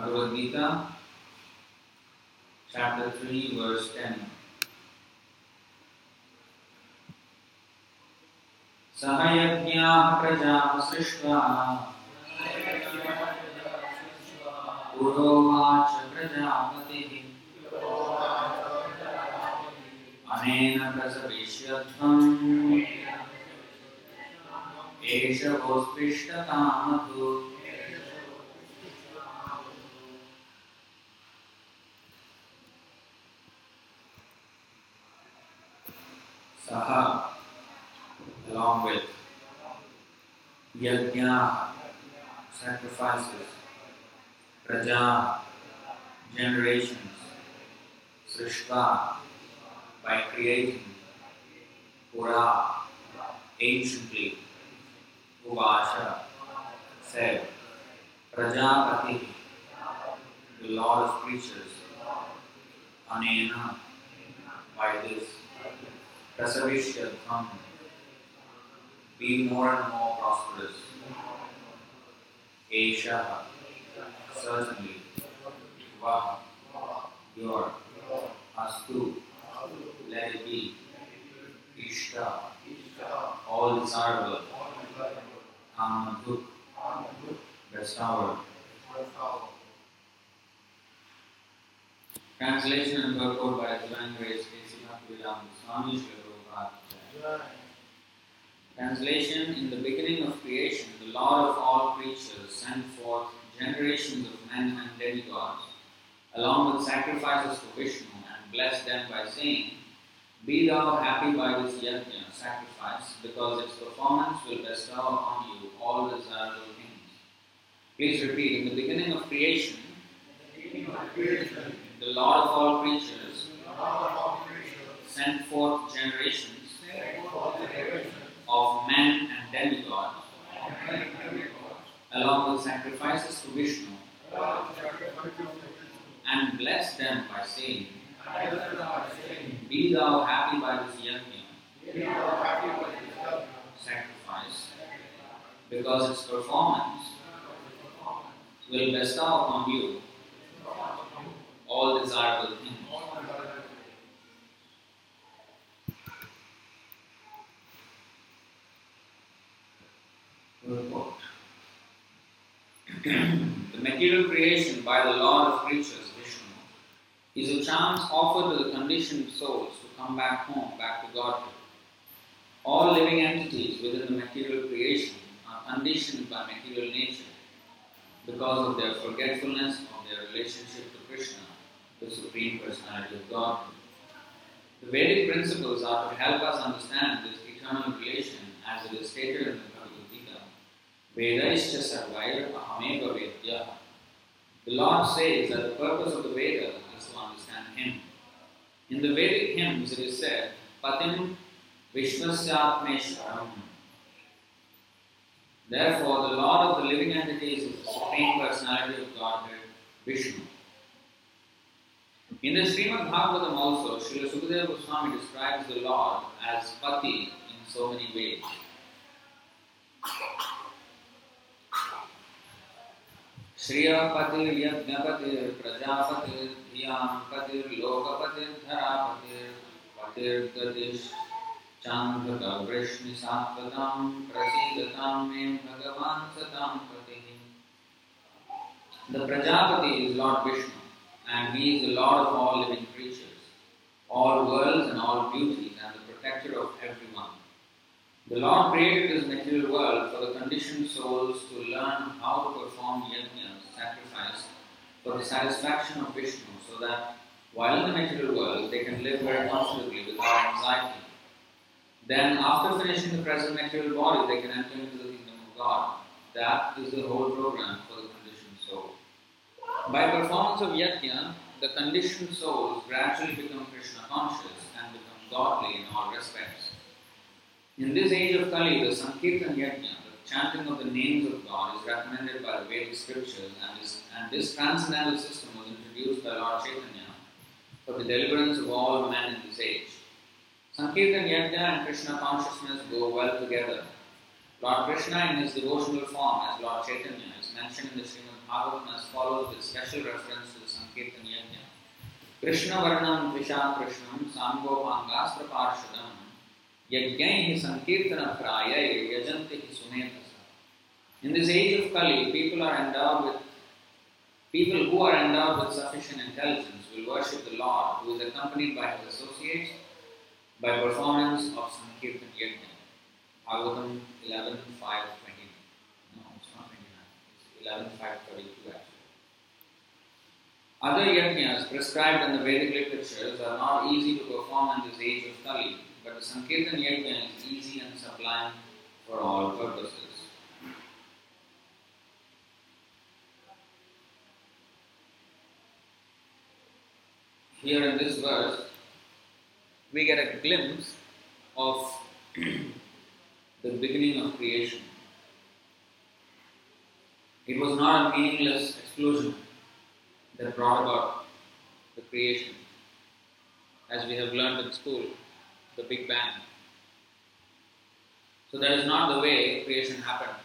Bhagavad Gita, chapter 3, verse 10. सह यज्ञाः प्रजाः सृष्ट्वा पुरोवाच प्रजापतिः अनेन प्रसविष्यध्वम् एष वोत्पिष्टकामधु Saha, along with yajna, sacrifices, praja, generations, srishta, by creating, pura, anciently, uvasha, said, prajapati, the Lord of creatures, anena, by this, prasavishyadham, be more and more prosperous. Esha, certainly, Vah, your, Astu, let it be, Ishta, all desirable, Kamaduk, bestower. Translation and purport by Divine Grace, A.C. Bhaktivedanta Swami Prabhupada. Translation In the beginning of creation, the Lord of all creatures sent forth generations of men and demigods, along with sacrifices for Vishnu, and blessed them by saying, Be thou happy by this yajna, sacrifice, because its performance will bestow upon you all desirable things. Please repeat, in the beginning of creation, the Lord of all creatures sent forth generations of men and demigods, along with sacrifices to Vishnu, and blessed them by saying, Be thou happy by this yajna, sacrifice, because its performance will bestow upon you all desirable things. Purport. the material creation by the Lord of creatures, Vishnu, is a chance offered to the conditioned souls to come back home, back to Godhead. All living entities within the material creation are conditioned by material nature because of their forgetfulness of their relationship to Krishna, the Supreme Personality of Godhead. The Vedic principles are to help us understand this eternal relation as it is stated in the. Vedaischa sarvair ahameva vedya. The Lord says that the purpose of the Veda is to understand Him. In the Vedic hymns it is said, Patim Vishwasyatmeshwaram. Therefore, the Lord of the living entities is the Supreme Personality of Godhead, Vishnu. In the Srimad Bhagavatam also, Srila Sukadeva Goswami describes the Lord as Pati in so many ways. श्रियपतिर् यज्ञपतिर् प्रजापतिर् धियाम्पतिर् लोकपतिर् धरापतिर् पतिर्गतिश् चान्धकवृष्णिसात्वतां प्रसीदतां मे भगवान् सतां पतिः The Prajapati is Lord Vishnu and he is the Lord of all living creatures, all worlds and all beauties and the protector of everyone. The Lord created this material world for the conditioned souls to learn how to perform yajnas, sacrifice, for the satisfaction of Vishnu, so that while in the material world they can live very comfortably without anxiety. Then, after finishing the present material body, they can enter into the kingdom of God. That is the whole program for the conditioned soul. By performance of yajna, the conditioned souls gradually become Krishna conscious and become godly in all respects. In this age of Kali, the Sankirtan Yajna, chanting of the names of God, is recommended by the Vedic scriptures, and this, and this transcendental system was introduced by Lord Chaitanya for the deliverance of all men in this age. Sankirtan Yajna and Krishna consciousness go well together. Lord Krishna, in his devotional form as Lord Chaitanya, is mentioned in the Srimad Bhagavatam as follows with special reference to the Sankirtan Yajna. Krishna Varnam Trisha Krishnam Samgopangastra Parshadam Yajnaihi Sankirtana Praya Yajanti Sumetasa. In this age of Kali, people are endowed with people who are endowed with sufficient intelligence will worship the Lord, who is accompanied by his associates by performance of Sankirtan Yajna. Bhagavatam 11 5 20. No, it's not 29. It's 11 5 32 actually. Other yajnas prescribed in the Vedic literatures are not easy to perform in this age of Kali, but the Sankirtan yajna is easy and sublime for all purposes. Here in this verse, we get a glimpse of the beginning of creation. It was not a meaningless explosion that brought about the creation, as we have learned in school, the Big Bang. So that is not the way creation happened,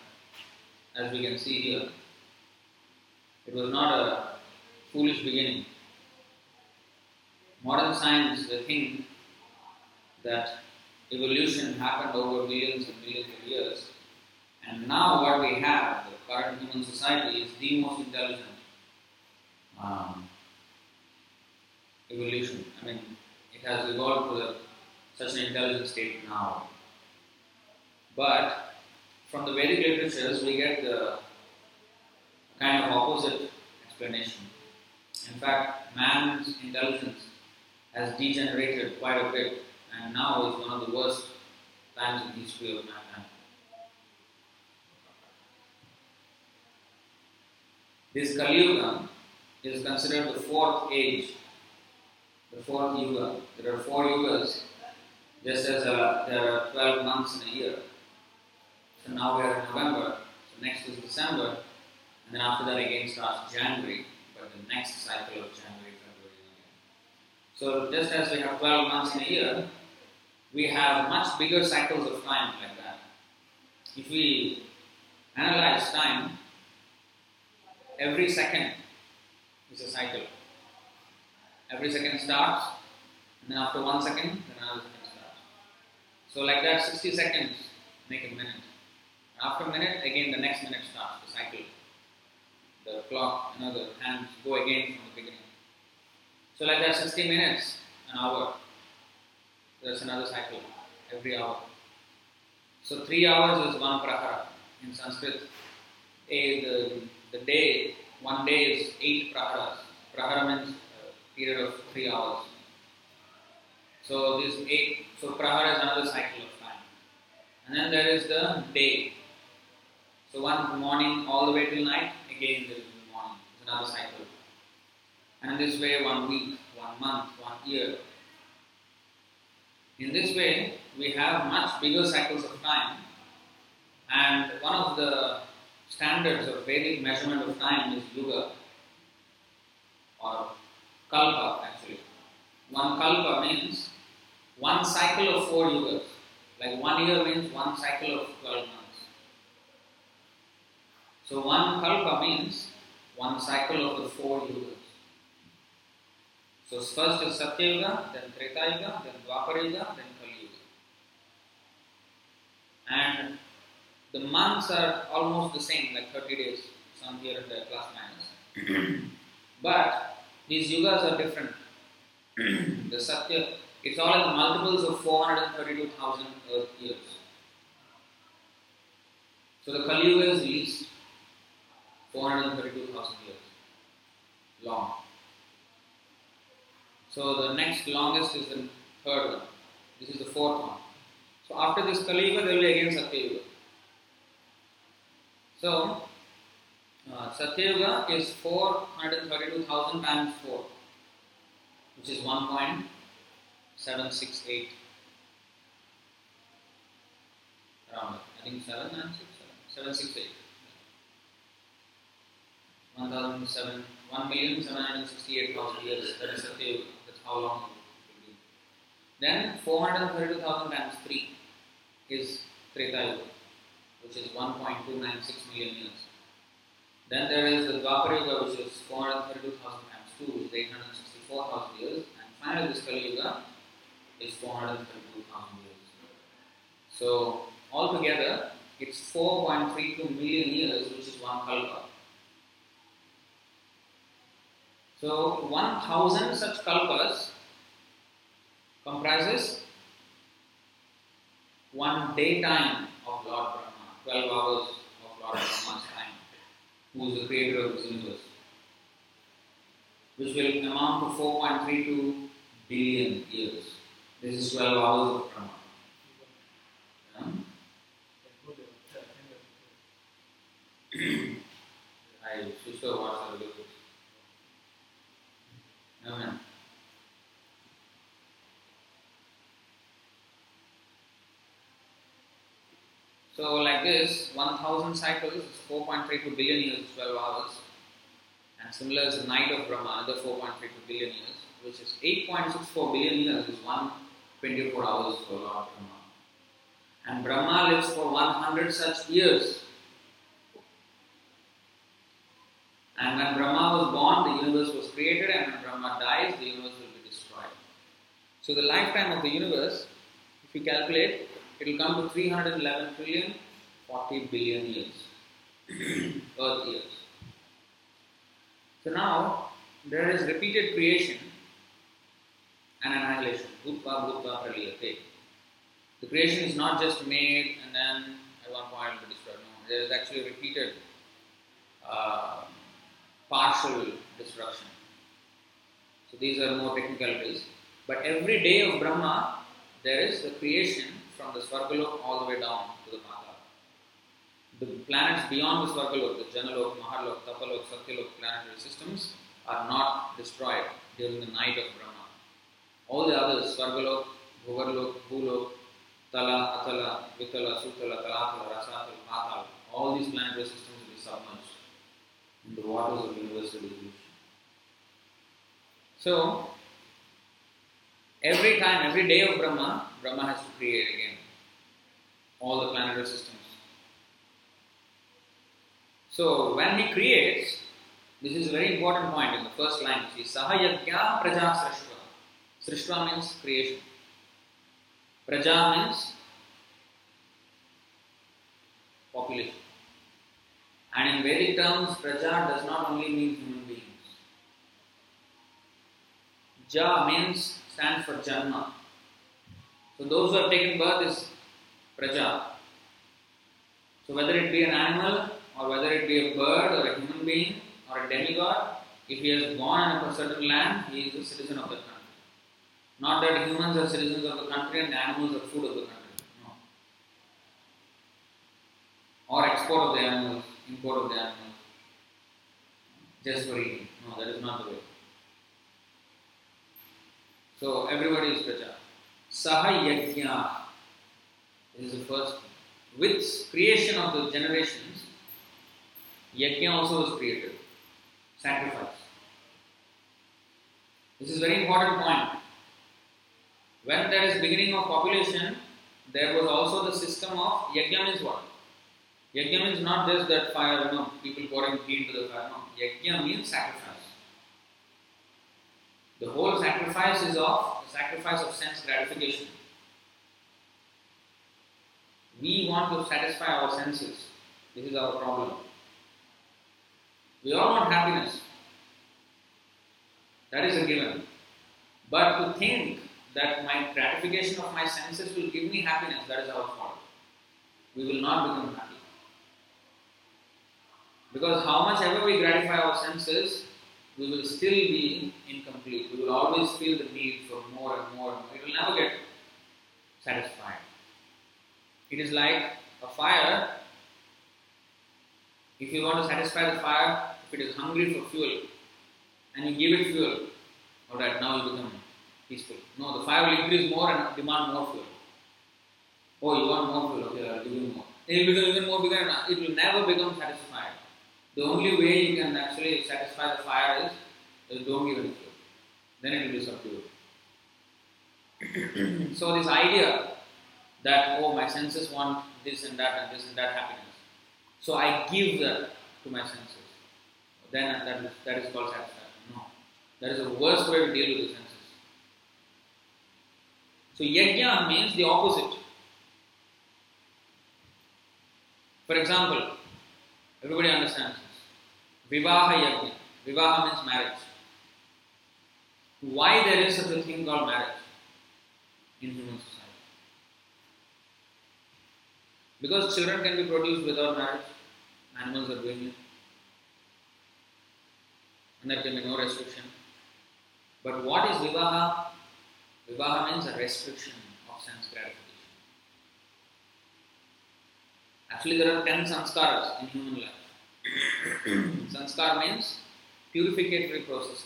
as we can see here. It was not a foolish beginning. Modern science, they think that evolution happened over millions and millions of years, and now what we have, the current human society, is the most intelligent um, evolution. I mean, it has evolved to the, such an intelligent state now. But from the Vedic literatures, we get the kind of opposite explanation. In fact, man's intelligence has degenerated quite a bit and now is one of the worst times in the history of mankind. This Kali Yuga is considered the fourth age, the fourth Yuga. There are four Yugas, just as uh, there are 12 months in a year. So now we are in November, so next is December, and then after that again starts January, but the next cycle of January, February, again. So just as we have 12 months in a year, we have much bigger cycles of time like that. If we analyze time, every second is a cycle. Every second starts, and then after one second. So like that, 60 seconds make a minute. After a minute, again the next minute starts, the cycle. The clock, another hands go again from the beginning. So like that, 60 minutes, an hour. There's another cycle every hour. So three hours is one prahara in Sanskrit. A, the, the day, one day is eight praharas. Prahara means a period of three hours. So this eight, so prahara is another cycle of time. And then there is the day. So one morning all the way till night, again there is the morning, it's another cycle. And this way one week, one month, one year. In this way, we have much bigger cycles of time, and one of the standards of Vedic measurement of time is yuga or kalpa actually. One kalpa means one cycle of four yugas. Like one year means one cycle of 12 months. So one kalpa means one cycle of the four yugas. So first is Satya Yuga, then Treta Yuga, then Dwapara Yuga, then Kali Yuga. And the months are almost the same, like 30 days, some here and there, plus minus. but these yugas are different. the Satya, it's all in the multiples of 432,000 Earth years. So the Kali Yuga is least 432,000 years long. So the next longest is the third one. This is the fourth one. So after this Kali Yuga, there will be again Satya Yuga. So uh, Satya Yuga is 432,000 times 4, which is 1.768. Around, I think 7 and 6, 768. 1,007, 1,768,000 years, that is Satya Yuga, that's how long it will be. Then 432,000 times 3 is Treta Yuga, which is 1.296 million years. Then there is the Dwapara Yuga, which is 432,000 times 2, which is 864,000 years. And finally, this Kali Yuga is 432,000 years. So, altogether, it's 4.32 million years, which is one Kalpa. So, 1000 such Kalpas comprises one daytime of Lord Brahma, 12 hours of Lord Brahma's time, who is the creator of this universe, which will amount to 4.32 billion years. This is 12 hours of. Yeah? I switched a little bit. Amen. So, like this, 1000 cycles is 4.32 billion years, 12 hours. And similar is the night of Brahma, another 4.32 billion years, which is 8.64 billion years, is 124 hours for Lord Brahma. And Brahma lives for 100 such years. And when Brahma was born, the universe was created, and when Brahma dies, the universe will be destroyed. So, the lifetime of the universe, if you calculate, it will come to 311 trillion 40 billion years, Earth years. So now there is repeated creation and annihilation. Bhutva Bhutva Praliyate. The creation is not just made and then at one point it will be destroyed. No, there is actually a repeated uh, partial destruction. So these are more technicalities. But every day of Brahma, there is the creation from the Svargalok all the way down to the Patal. The planets beyond the Svargalok, the Janalok, Mahalok, Tapalok, Satyalok planetary systems are not destroyed during the night of Brahma. All the others, Svargalok, Bhuvarlok, Bhulok, Tala, Atala, Vitala, Sutala, Talatala, Rasatal, Patal, all these planetary systems will be submerged in the waters of universal evolution. So, every time, every day of Brahma, Brahma has to create again all the planetary systems. So, when he creates, this is a very important point in the first line. See, Sahayagya Praja Srishva means creation. Praja means population. And in Vedic terms, Praja does not only mean human beings. Ja means stands for Janma. So those who have taken birth is Praja. So whether it be an animal or whether it be a bird or a human being or a demigod, if he has born in a certain land, he is a citizen of the country. Not that humans are citizens of the country and animals are food of the country. No. Or export of the animals, import of the animals. Just for eating. No, that is not the way. So everybody is Praja. Saha is the first. With creation of the generations, Yajna also was created. Sacrifice. This is very important point. When there is beginning of population, there was also the system of Yajna means what? Yajna means not just that fire, you know, people pouring ghee into the fire. No, Yajna means sacrifice. The whole sacrifice is of sacrifice of sense gratification. We want to satisfy our senses. This is our problem. We all want happiness. That is a given. But to think that my gratification of my senses will give me happiness, that is our fault. We will not become happy. Because how much ever we gratify our senses, we will still be incomplete. We will always feel the need for more and more. It will never get satisfied. It is like a fire. If you want to satisfy the fire, if it is hungry for fuel, and you give it fuel, alright, now you become peaceful. No, the fire will increase more and demand more fuel. Oh, you want more fuel? Okay, I'll give you more. It will become even more bigger. It will never become satisfied. The only way you can actually satisfy the fire is, is don't give it fuel. Then it will be subdued. so this idea that oh my senses want this and that and this and that happiness. So I give that to my senses. then that is, that is called satisfaction. No. That is the worst way to deal with the senses. So yajna means the opposite. For example, everybody understands this. Vivaha yajna. Vivaha means marriage. Why there is such a thing called marriage in human society? Because children can be produced without marriage. Animals are doing it. And there can be no restriction. But what is vivaha? Vivaha means a restriction of sense gratification. Actually, there are ten sanskaras in human life. Sanskar means purificatory processes.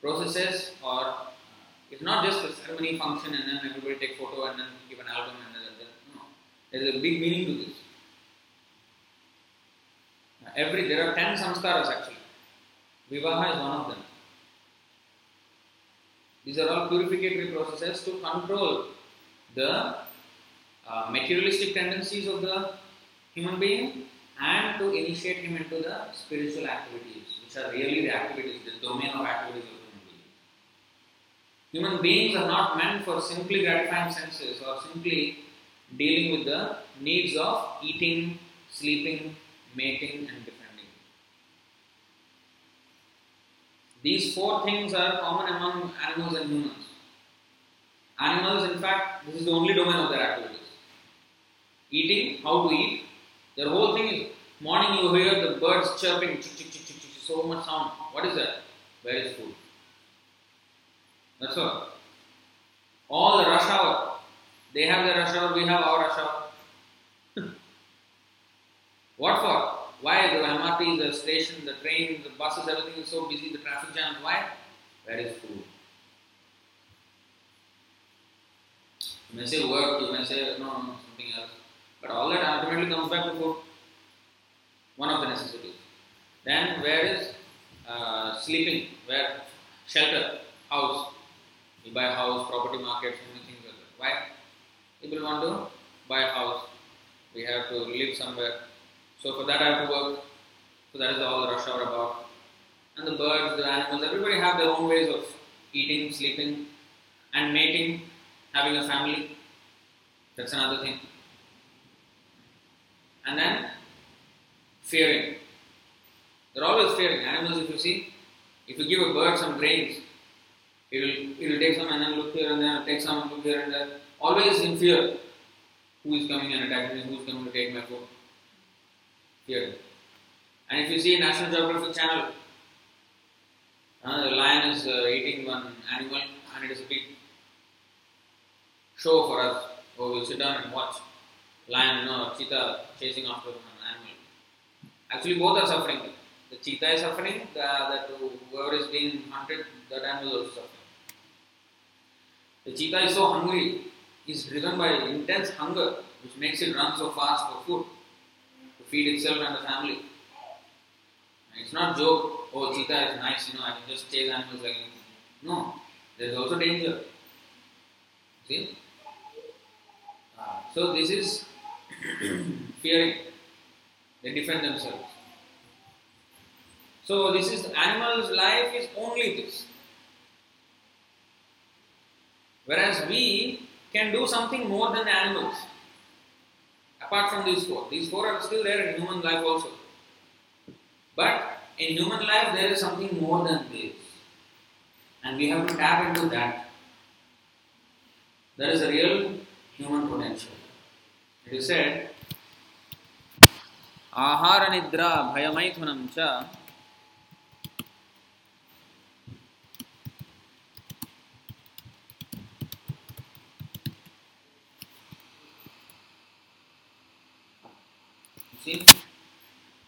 Processes or uh, it's not just a ceremony function and then everybody take photo and then give an album and then no. There is a big meaning to this. Every there are ten samskaras actually. Vivaha is one of them. These are all purificatory processes to control the uh, materialistic tendencies of the human being and to initiate him into the spiritual activities, which are really the activities, the domain of activities of human beings. Human beings are not meant for simply gratifying senses or simply dealing with the needs of eating, sleeping, mating, and defending. These four things are common among animals and humans. Animals, in fact, this is the only domain of their activities. Eating, how to eat. Their whole thing is morning you hear the birds chirping, so much sound. What is that? Where is food? That's all. All the rush hour. They have their rush hour, we have our rush hour. what for? Why the MRT, the station, the train, the buses, everything is so busy, the traffic jam. Why? Where is food? You may say work, you may say no, no, something else. But all that ultimately comes back to food. One of the necessities. Then where is uh, sleeping? Where shelter, house. You buy a house, property market, many things like that. Why? People want to buy a house. We have to live somewhere. So for that I have to work. So that is all the rush hour about. And the birds, the animals, everybody have their own ways of eating, sleeping, and mating, having a family. That's another thing. And then fearing. They're always fearing. Animals, if you see, if you give a bird some grains, it will, it will take some and then look here and then take some, and look here and there. Always in fear. Who is coming and attacking me? Who is coming to take my food? Fear. And if you see National Geographic Channel, uh, the lion is uh, eating one animal and it is a big show for us. Oh, we'll sit down and watch lion or cheetah chasing after an animal. Actually, both are suffering. The cheetah is suffering, the, that whoever is being hunted, that animal is also suffering. The cheetah is so hungry, is driven by intense hunger, which makes it run so fast for food, feed itself and the family. It's not joke, oh cheetah is nice, you know, I can just chase animals like anything. No, there is also danger. See? Uh, so this is fearing. They defend themselves. So this is animal's life is only this. Whereas we can do something more than animals apart from these four. These four are still there in human life also. But in human life, there is something more than this. And we have to tap into that. There is a real human potential. It is said, आहारनिद्रा भयमैथुनं च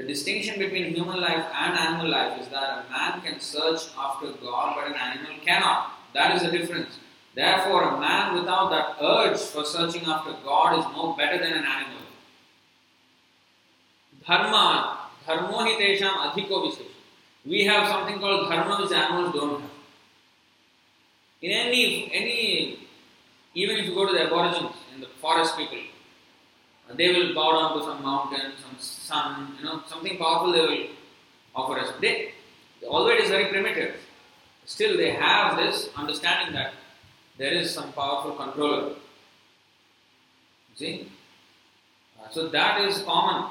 The distinction between human life and animal life is that a man can search after God, but an animal cannot. That is the difference. Therefore, a man without that urge for searching after God is no better than an animal. Dharma, dharmo hi tesham adhiko. We have something called dharma which animals don't have. In any, any, even if you go to the aborigines, in the forest people, they will bow down to some mountain, some sun, you know, something powerful they will offer us. They, although it is very primitive, still they have this understanding that there is some powerful controller. See? Uh, so that is common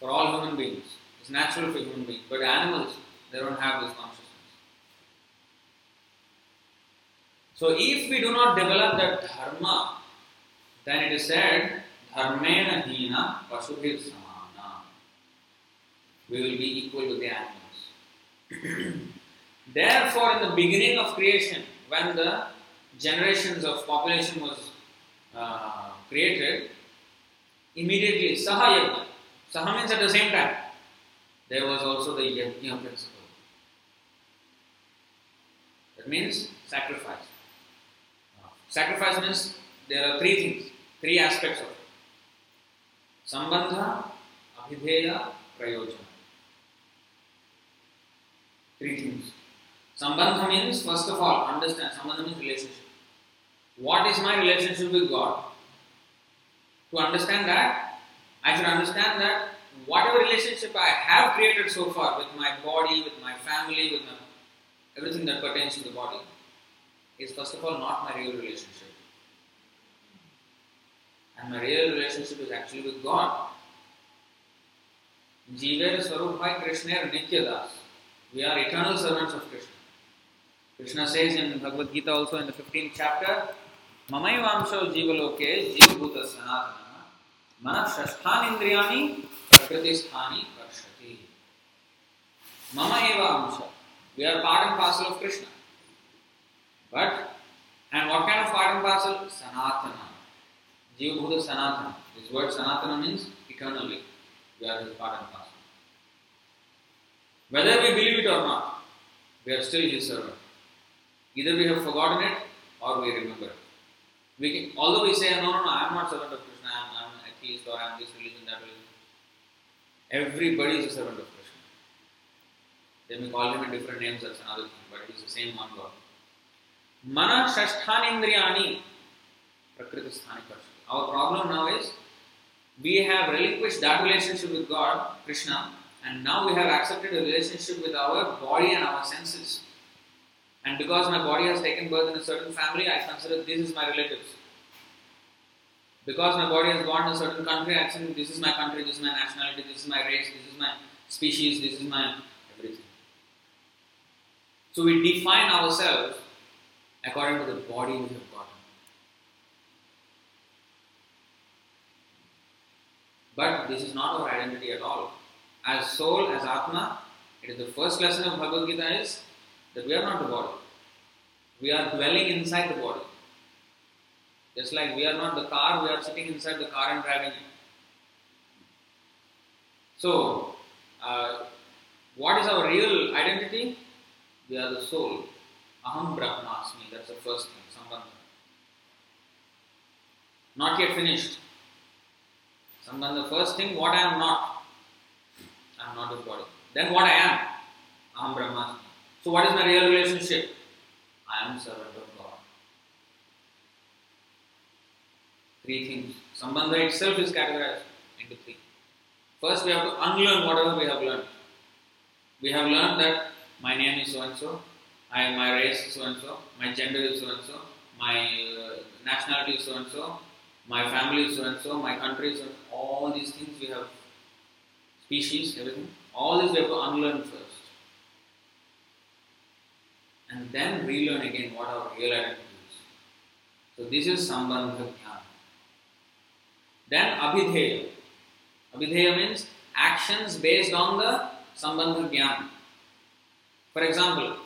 for all human beings. It's natural for human beings. But animals, they don't have this consciousness. So if we do not develop that dharma, then it is said, dharmena hina pasubhir samana. We will be equal to the animals. Therefore, in the beginning of creation, when the generations of population was uh, created, immediately saha yajna. Saha means at the same time. There was also the yajna principle. That means sacrifice. Sacrifice means there are three things, three aspects of it. Sambandha, Abhideya, Prayojana. Three things. Sambandha means, first of all, understand. Sambandha means relationship. What is my relationship with God? To understand that, I should understand that whatever relationship I have created so far with my body, with my family, with everything that pertains to the body, is first of all not my real relationship. And my real relationship is actually with God. Jiver Swarup Bhai Krishna Nitya Das. We are eternal servants of Krishna. Krishna says in Bhagavad Gita also in the 15th chapter, Mamayvamsho jivaloke jivabhuta sanatana mana shasthani indriyani prakriti sthani karshati. Mama eva. We are part and parcel of Krishna. But, and what kind of part and parcel? Sanatana. Jivabhuta sanatana. This word sanatana means eternally. We are his part and parcel. Whether we believe it or not, we are still his servant. Either we have forgotten it or we remember it. We can, although we say, no, no, no, I am not servant of Krishna, I am, I am an atheist or I am this religion, that religion. Everybody is a servant of Krishna. They may call him in different names, that's another thing, but it is the same one God. Mana Shashthanindriyani Prakriti Sthani Our problem now is we have relinquished that relationship with God, Krishna, and now we have accepted a relationship with our body and our senses. And because my body has taken birth in a certain family, I consider this is my relatives. Because my body has gone to a certain country, I think this is my country, this is my nationality, this is my race, this is my species, this is my everything. So we define ourselves according to the body we have gotten. But this is not our identity at all. As soul, as Atma, it is the first lesson of Bhagavad Gita is that we are not the body. We are dwelling inside the body. Just like we are not the car, we are sitting inside the car and driving it. So, uh, what is our real identity? We are the soul. Aham Brahmasmi, that's the first thing, Sambandha. Not yet finished. Sambandha, first thing, what I am not. I am not this body. Then what I am? Aham Brahmasmi. So, what is my real relationship? I am servant of God. Three things. Sambandha itself is categorized into three. First, we have to unlearn whatever we have learned. We have learned that my name is so and so, I, am my race is so and so, my gender is so and so, my uh, nationality is so and so, my family is so and so, my country is so all these things we have, species, everything, all this we have to unlearn first. And then relearn again what our real identity is. So this is Sambandha Jnana. Then Abhideya. Abhideya means actions based on the Sambandha Jnana. For example,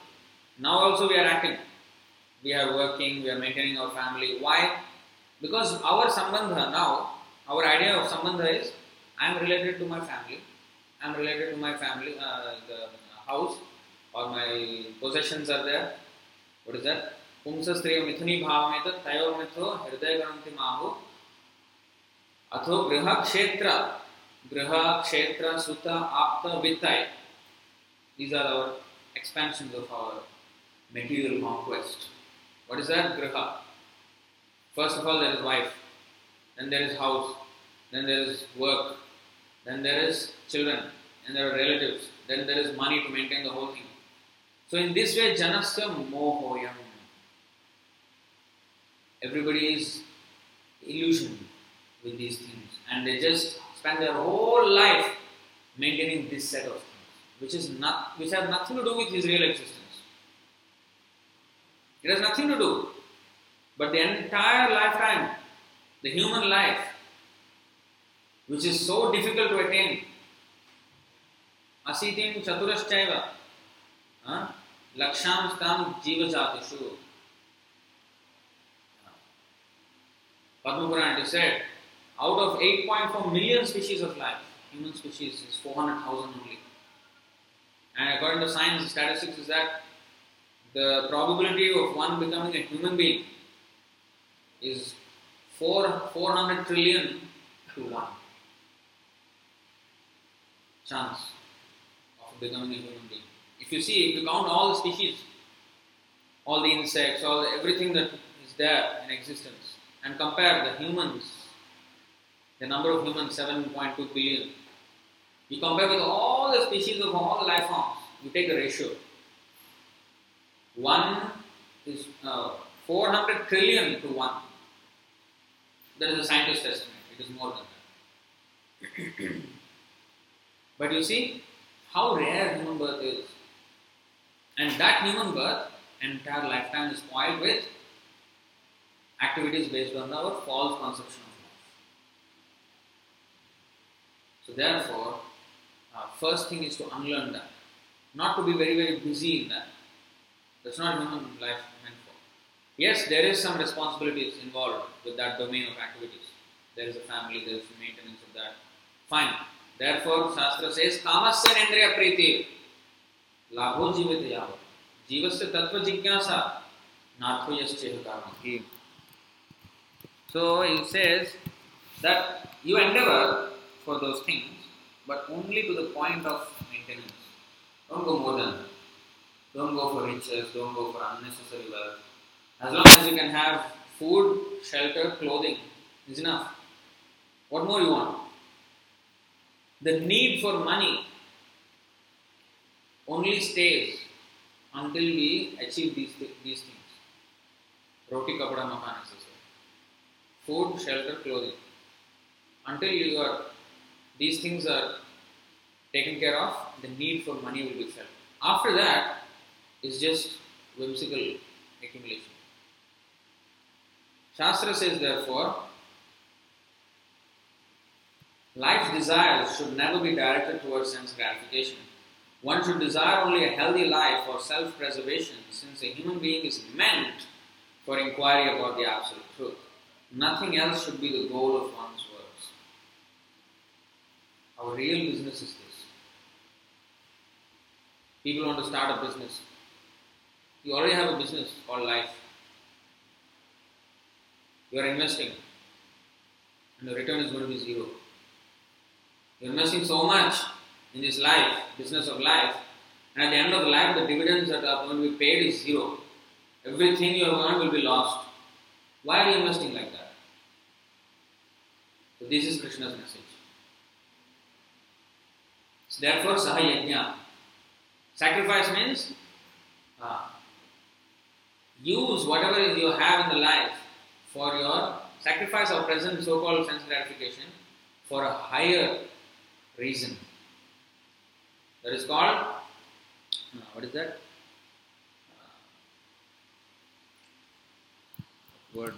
now also we are acting. We are working, we are maintaining our family. Why? Because our Sambandha now, our idea of Sambandha is I am related to my family, I'm related to my family, uh, the house, or my possessions are there. What is that? पुंसस्त्रिय मिथुनी भाव में भावमेत तयोर्मिथो हृदय गणन्ति माहु अथो गृह क्षेत्र गृह क्षेत्र सुत आप्त वित्ताय these are our expansions of our material conquest what is that griha first of all there is wife then there is house then there is work then there is children and there are relatives then there is money to maintain the whole thing. So in this way janasya mohoyam. Everybody is illusioned with these things and they just spend their whole life maintaining this set of things which is not which have nothing to do with his real existence. It has nothing to do but the entire lifetime the human life which is so difficult to attain असीतिं चतुरश्चैव लक्षांस्तां जीवजातिषु Padma Purana it is said, out of 8.4 million species of life, human species is 400,000 only. And according to science, statistics is that the probability of one becoming a human being is 4, 400 trillion to 1 chance of becoming a human being. If you see, if you count all the species, all the insects, all the, everything that is there in existence, and compare the humans, the number of humans 7.2 billion, you compare with all the species of all the life forms, you take a ratio. One is uh, 400 trillion to one. That is a scientist estimate. It is more than that. but you see how rare human birth is. And that human birth, entire lifetime is spoiled with activities based on our false conception of life. So therefore, uh, first thing is to unlearn that. Not to be very, very busy in that. That's not human life meant. Yes, there is some responsibilities involved with that domain of activities. There is a family, there is maintenance of that. Fine. Therefore, Shastra says, Kamasya Nendriya Priti. Labho Jivita Yava. Jivasya Tattva Jignasa. Natho Yascheh Karma. So he says that you endeavor for those things, but only to the point of maintenance. Don't go more than that. Don't go for riches, don't go for unnecessary wealth. As long as you can have food, shelter, clothing is enough. What more you want? The need for money only stays until we achieve these, these things. Roti kapda makan food, shelter, clothing. Until you are these things are taken care of, the need for money will be felt. After that is just whimsical accumulation. Shastra says therefore life's desires should never be directed towards sense gratification. One should desire only a healthy life for self preservation, since a human being is meant for inquiry about the absolute truth. Nothing else should be the goal of one's works. Our real business is this. People want to start a business. You already have a business called life. You are investing, and the return is going to be zero. You are investing so much in this life, business of life, and at the end of the life, the dividends that are going to be paid is zero. Everything you have earned will be lost. Why are you investing like that? So this is Krishna's message. So therefore, Sahayajna. Sacrifice means uh, use whatever you have in the life for your sacrifice or present so-called sense gratification for a higher reason. That is called uh, what is that? Uh, word.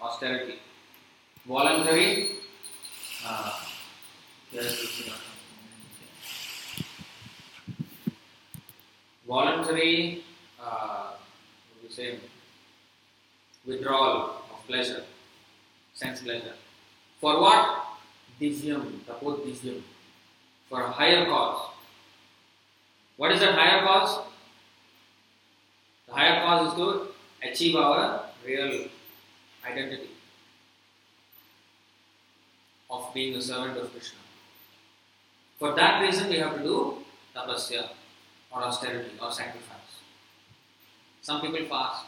Austerity. Voluntary, uh, yes, voluntary, uh, what do you say, withdrawal of pleasure, sense pleasure. For what? Divyam, tapod divyam. For a higher cause. What is that higher cause? The higher cause is to achieve our real identity of being a servant of Krishna. For that reason, we have to do tapasya or austerity or sacrifice. Some people fast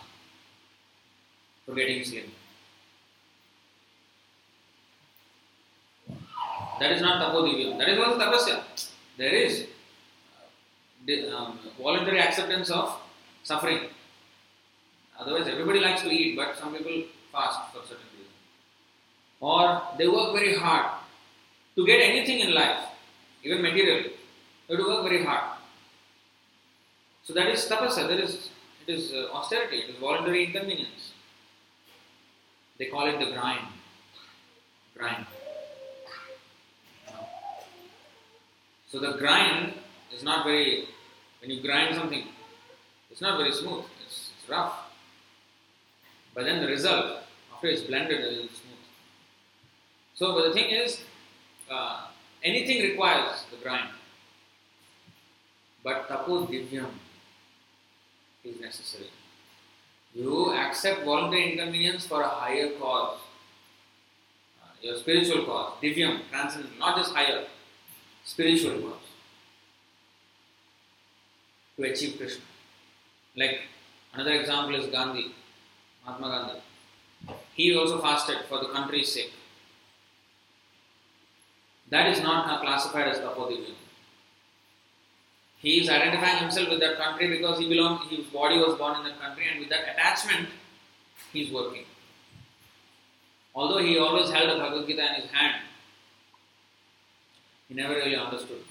for getting slim. That is not tapodivyam. That is also tapasya. There is the, um, voluntary acceptance of suffering. Otherwise, everybody likes to eat, but some people fast for certain reasons. Or they work very hard to get anything in life, even material. They have to work very hard. So that is tapasya. That is it is uh, austerity. It is voluntary inconvenience. They call it the grind. Grind. So the grind is not very. When you grind something, it's not very smooth. It's, it's rough. But then the result, after it's blended, is smooth. So, but the thing is, uh, anything requires the grind. But tapo divyam is necessary. You accept voluntary inconvenience for a higher cause, uh, your spiritual cause, divyam, transcendental, not just higher, spiritual cause, to achieve Krishna. Like another example is Gandhi, Mahatma Gandhi. He also fasted for the country's sake. That is not classified as tapodivyam. He is identifying himself with that country because he belongs, his body was born in that country, and with that attachment, he is working. Although he always held a Bhagavad Gita in his hand, he never really understood.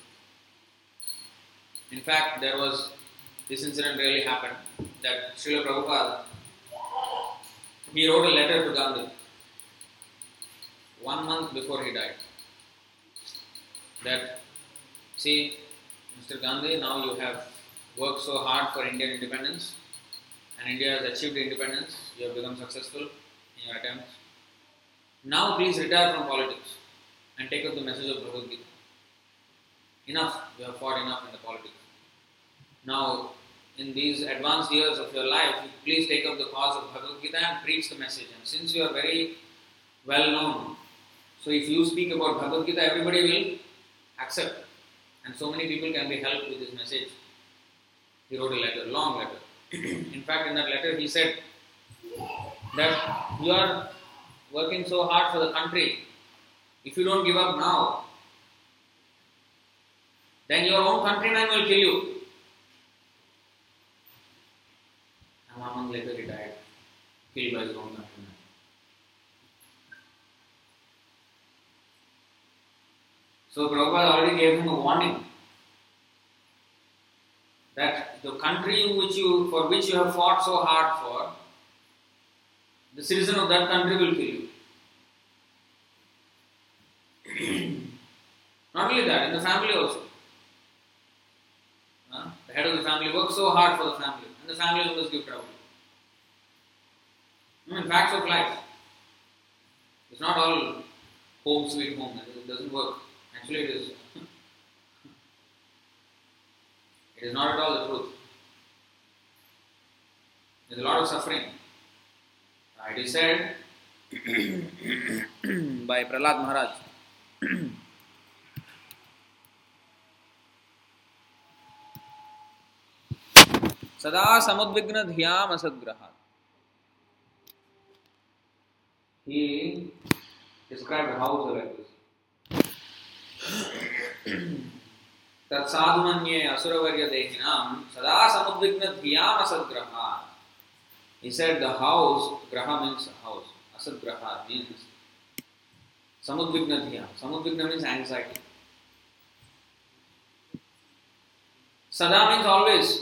In fact, there was this incident really happened that Srila Prabhupada he wrote a letter to Gandhi one month before he died. That see, Mr. Gandhi, now you have worked so hard for Indian independence, and India has achieved independence. You have become successful in your attempts. Now, please retire from politics and take up the message of Bhagavad Gita. Enough, you have fought enough in the politics. Now, in these advanced years of your life, please take up the cause of Bhagavad Gita and preach the message. And since you are very well known, so if you speak about Bhagavad Gita, everybody will accept. And so many people can be helped with this message. He wrote a letter, long letter. in fact, in that letter, he said that you are working so hard for the country. If you don't give up now, then your own countrymen will kill you. Month later, he died, killed by his own countrymen. So Prabhupada already gave him a warning that the country which you, for which you have fought so hard for, the citizen of that country will kill you. Not only that, in the family also. The head of the family works so hard for the family, and the family members give trouble. I mean, facts of life. It's not all home sweet home. It doesn't work. Actually, it is. it is not at all the truth. There's a lot of suffering. It is said by Prahlad Maharaj. सदा समुद्विग्न ध्याम असद्ग्रहात् He described how to like this. तत्साधुमन्ये असुरवर्य देहिनाम सदा समुद्विग्न धियाम असद्ग्रहात् He said the house, graha means house, asadgraha means samudvigna dhiya. Samudvigna means anxiety. Sada means always.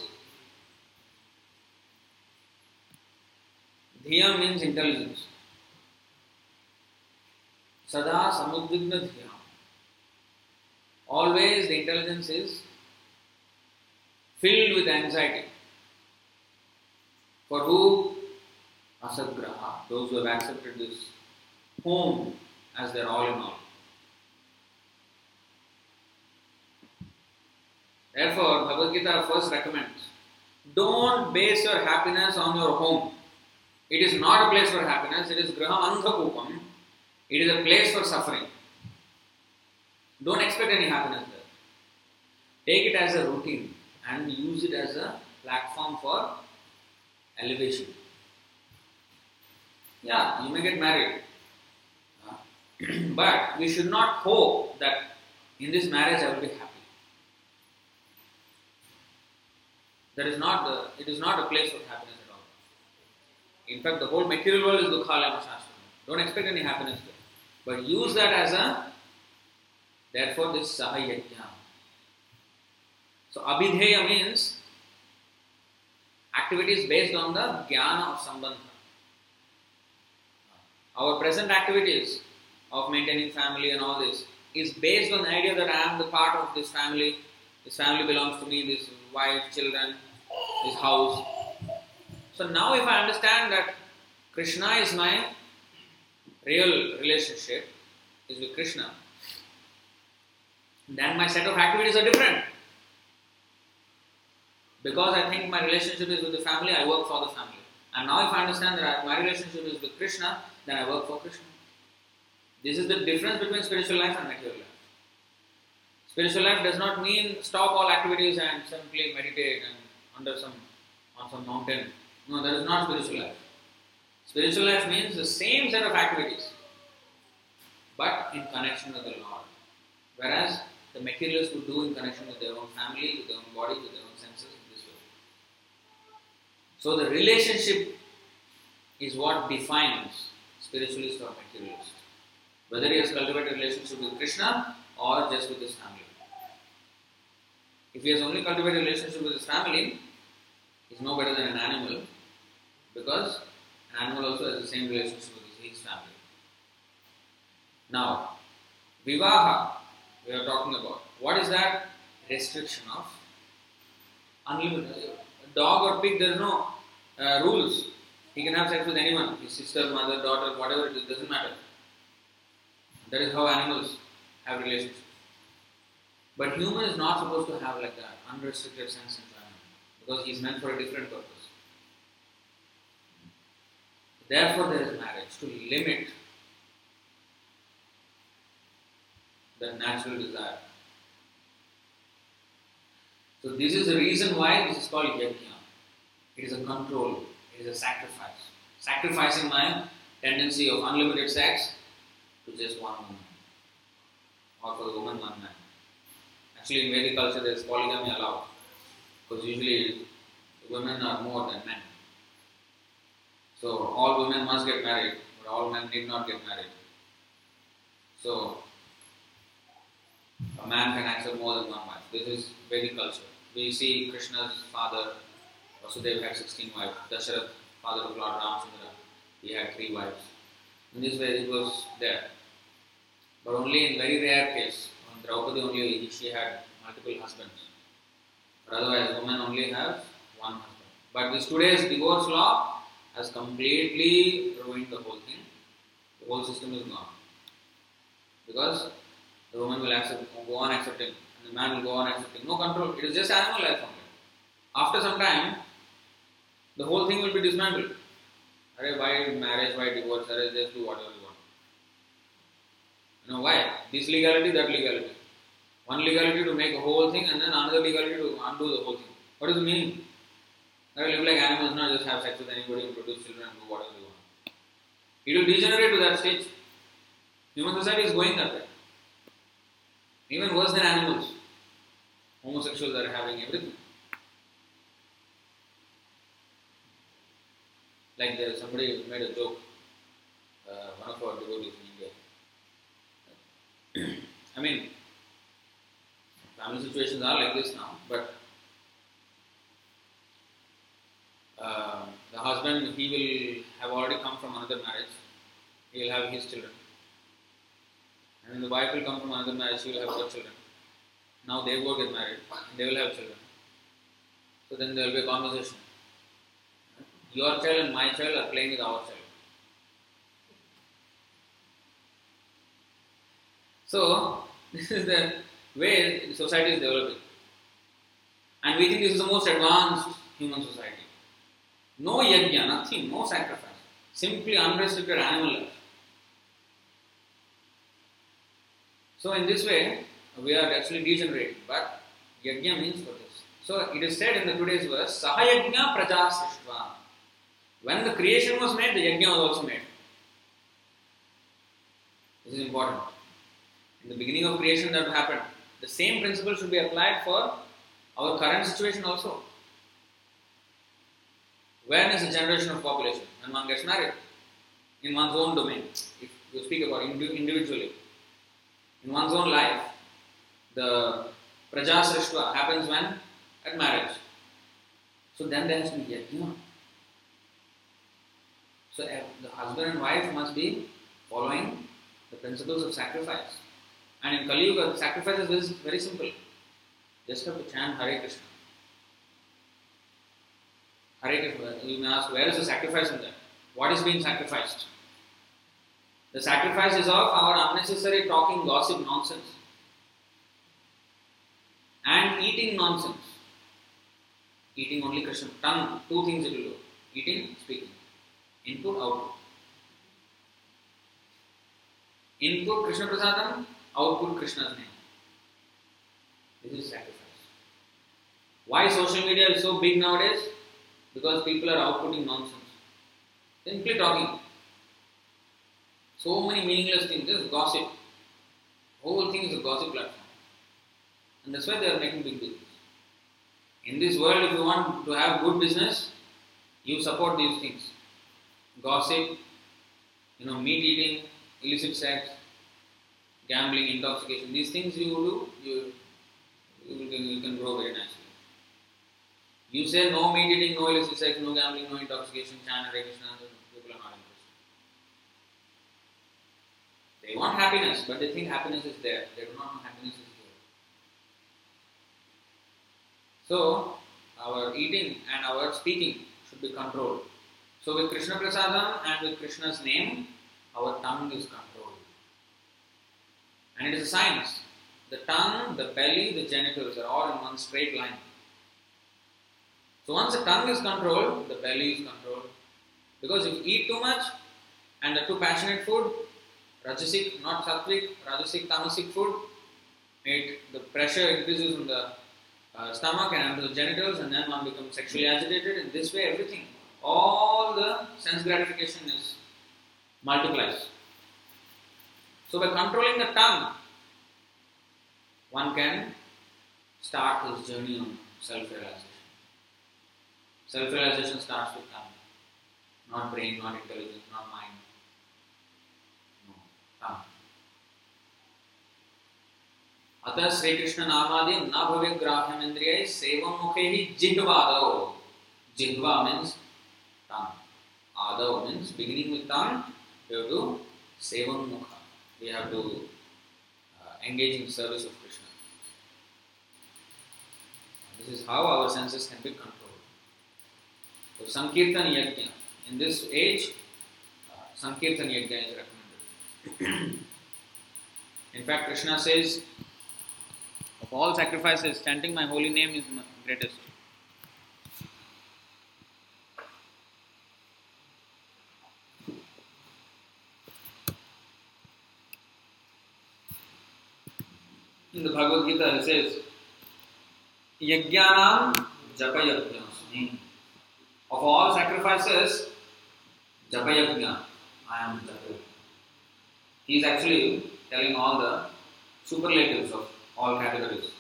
Dhiya means intelligence. Sada samudvigna. Always the intelligence is filled with anxiety. For who? Asagraha, those who have accepted this home as their all in all. Therefore, Bhagavad Gita first recommends don't base your happiness on your home. It is not a place for happiness, it is Graham Andhakupam. It is a place for suffering. Don't expect any happiness there. Take it as a routine and use it as a platform for elevation. Yeah, you may get married. But we should not hope that in this marriage I will be happy. That is not the, it is not a place for happiness at all. In fact, the whole material world is dukhalaya shastra. Don't expect any happiness there. But use that as a, therefore this sahayajna. So abhidheya means activities based on the jnana of sambandha. Our present activities of maintaining family and all this is based on the idea that I am the part of this family, this family belongs to me, this wife, children, this house. So now, if I understand that Krishna is my real relationship, is with Krishna, then my set of activities are different. Because I think my relationship is with the family, I work for the family. And now, if I understand that my relationship is with Krishna, then I work for Krishna. This is the difference between spiritual life and material life. Spiritual life does not mean stop all activities and simply meditate and under some on some mountain. No, that is not spiritual life. Spiritual life means the same set of activities, but in connection with the Lord. Whereas the materialists would do in connection with their own family, with their own body, with their own senses in this way. So the relationship is what defines spiritualist or materialist. Whether he has cultivated relationship with Krishna or just with his family. If he has only cultivated relationship with his family, he is no better than an animal because animal also has the same relationship with his family. Now, vivaha, we are talking about. What is that? Restriction of unlimited. A dog or pig, there is no uh, rules. He can have sex with anyone, his sister, mother, daughter, whatever it is, doesn't matter. That is how animals have relationships. But human is not supposed to have like that, unrestricted sense enjoyment because he is meant for a different purpose. Therefore, there is marriage to limit the natural desire. So, this is the reason why this is called yajna. It is a control, it is a sacrifice. Sacrificing my tendency of unlimited sex to just one woman, or for the woman, one man. Actually, in Vedic culture, there is polygamy allowed because usually women are more than men. So all women must get married, but all men need not get married. So a man can accept more than one wife. This is Vedic culture. We see Krishna's father, Vasudeva had 16 wives. Dasharath, father of Lord Ramchandra, he had three wives. In this way it was there. But only in very rare case, on Draupadi only she had multiple husbands. But otherwise, women only have one husband. But this today's divorce law has completely ruined the whole thing. The whole system is gone. Because the woman will accept, go on accepting, and the man will go on accepting. No control. It is just animal life only. After some time, the whole thing will be dismantled. Array, why marriage, why divorce? Array, just do whatever you want. You know why? This legality, that legality. One legality to make a whole thing and then another legality to undo the whole thing. What is the meaning? I will live like animals, not just have sex with anybody and produce children and do whatever they want. It will degenerate to that stage. Human society is going that way. Even worse than animals. Homosexuals are having everything. Like there, somebody made a joke, uh, one of our devotees in India. I mean, Family situations are like this now, but uh, the husband he will have already come from another marriage, he will have his children. And the wife will come from another marriage, she will have her children. Now they will get married, they will have children. So then there will be a conversation. Your child and my child are playing with our child. So, this is the way society is developing. And we think this is the most advanced human society. No yajna, nothing, no sacrifice. Simply unrestricted animal life. So, in this way, we are actually degenerating. But yajna means for this. So, it is said in the today's verse, Sahayajna praja srishtva. When the creation was made, the yajna was also made. This is important. In the beginning of creation, that happened. The same principle should be applied for our current situation also. Is the generation of population? When one gets married. In one's own domain. If you speak about individually. In one's own life, the Prajasrishtva happens when? At marriage. So then there has to be yajna. So eh, the husband and wife must be following the principles of sacrifice. And in Kali Yuga, sacrifice is very simple. Just have to chant Hare Krishna. Hare Krishna. You may ask, where is the sacrifice in that? What is being sacrificed? The sacrifice is of our unnecessary talking, gossip, nonsense. And eating nonsense. Eating only Krishna. Tongue, two things it will do. Eating, speaking. Input, output. Input Krishna Prasadam, output Krishna's name. This is sacrifice. Why social media is so big nowadays? Because people are outputting nonsense. Simply talking. So many meaningless things, just gossip. Whole thing is a gossip platform. And that's why they are making big business. In this world, if you want to have good business, you support these things. Gossip, you know, meat eating, illicit sex, gambling, intoxication, these things you do, you, you, can, you can grow very nicely. You say no meat eating, no illicit sex, no gambling, no intoxication, Hare Krishna, people are not interested. They want happiness, but they think happiness is there. They do not know happiness is here. So, our eating and our speaking should be controlled. So, with Krishna Prasadam and with Krishna's name, our tongue is controlled. And it is a science. The tongue, the belly, the genitals are all in one straight line. So once the tongue is controlled, the belly is controlled. Because if you eat too much and the too passionate food, rajasic, not sattvic, rajasic, tamasic food, it, the pressure increases in the uh, stomach and under the genitals, and then one becomes sexually agitated. In this way, everything, all the sense gratification is multiplies. So, by controlling the tongue, one can start his journey on self realization. Self realization starts with tongue, not brain, not intelligence, not mind. No, tongue. अतः श्री कृष्ण नामादि न भवे ग्राह्यम इंद्रिय सेवम मुखे ही जिह्वादो जिह्वा means टंग आदो means beginning with tongue you have to sevam mukha we have to uh, engage in service of krishna this is how our senses can be controlled so sankirtan yajna in this age uh, sankirtan yajna is recommended in fact krishna says of all sacrifices chanting my holy name is my greatest in the Bhagavad Gita it says, Yajnanam Japayajnasmi. Of all sacrifices, Japayajna, I am Japayajna. He is actually telling all the superlatives of all categories.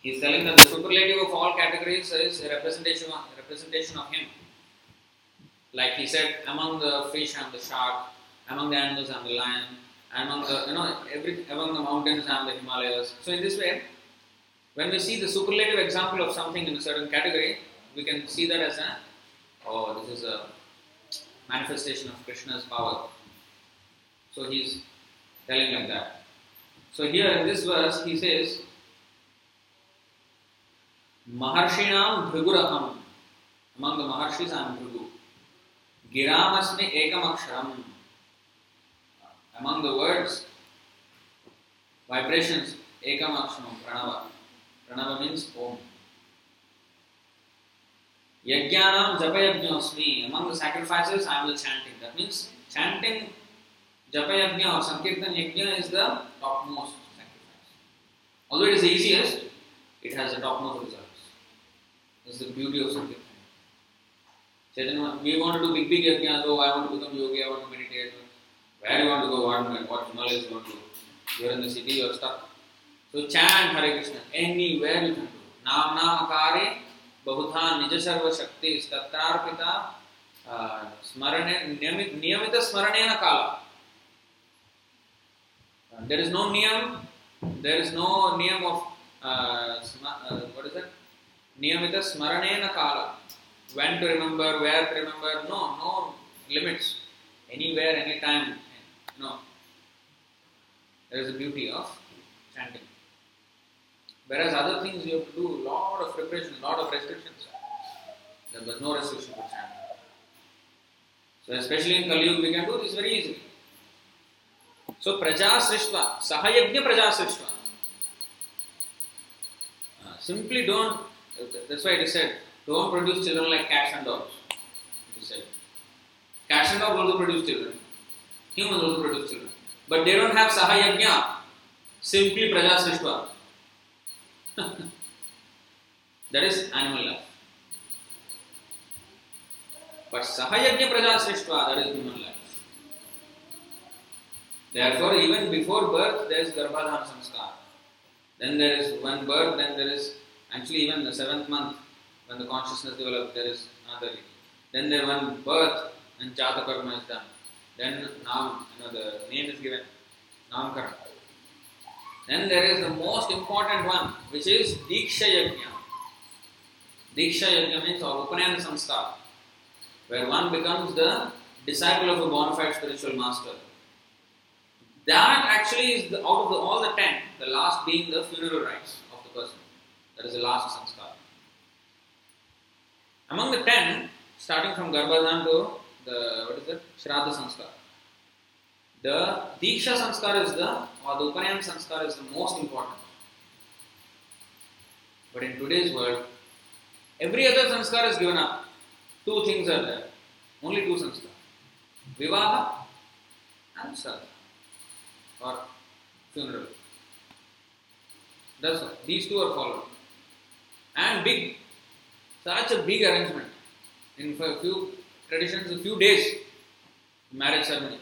He is telling that the superlative of all categories is a representation of, representation of him. Like he said, among the fish am the shark, among the animals am the lion, among the you know every among the mountains and the Himalayas. So in this way, when we see the superlative example of something in a certain category, we can see that as a oh, this is a manifestation of Krishna's power. So he's telling like that. So here in this verse, he says, Maharshinam Bhriguraham. Among the Maharshis, I am Bhrigu. Giramasmi Ekamaksharam. Among the words, vibrations, Ekamaksharam, Pranava. Pranava means Om. Yajnanam Japayajñosmi. Among the sacrifices, I the chanting. That means chanting Japayajna or Sankirtan Yajna is the topmost sacrifice. Although it is the easiest, it has the topmost results. That's the beauty of Sankirtan. Chaitanya, we want to do big, big yajnas. Oh, I want to become yogi, I want to meditate. Where you want to go? What, what knowledge you want to do? You're in the city, you're stuck. So chant Hare Krishna anywhere you can do. Nam Nam Akare बहुधा निज सर्वशक्ति तत्रार्पिता स्मरणे नियमित नियमित स्मरणेन काल देर is no नियम there is no नियम of what is it नियमित स्मरणेन काल when to remember where to remember no no limits anywhere anytime no there is a beauty of chanting Whereas other things you have to do a lot of preparation, a lot of restrictions. There was no restriction for chanting. So especially in Kali Yuga we can do this very easily. So Praja Srishtva, Sahayagya Praja Srishtva. Uh, simply don't, that's why it is said, don't produce children like cats and dogs. Is said. Cats and dogs also produce children. Humans also produce children. But they don't have Sahayagya, simply Praja Srishtva. that is animal life. But Sahayagya Praja Srishtva, that is human life. Therefore, even before birth, there is Garbhadhan Samskar. Then there is one birth, then there is actually even the seventh month, when the consciousness develops, there is another. Then there one birth, and Jata Karma is done. Then now, you know, the name is given, Namkaran. Then there is the most important one, which is Diksha Yajna. Diksha Yajna means or Upanayana Samskar, where one becomes the disciple of a bona fide spiritual master. That actually is the, out of the, all the ten, the last being the funeral rites of the person. That is the last samskar. Among the ten, starting from Garbhadhan to the what is it? Shraddha Samskar. The Diksha Sanskar is the, or the Upanayana Sanskar is the most important. But in today's world, every other Sanskar is given up. Two things are there. Only two Sanskar. Vivaha and Shraddha. Or funeral. That's all. These two are followed. And big, such a big arrangement. In a few traditions, a few days, marriage ceremony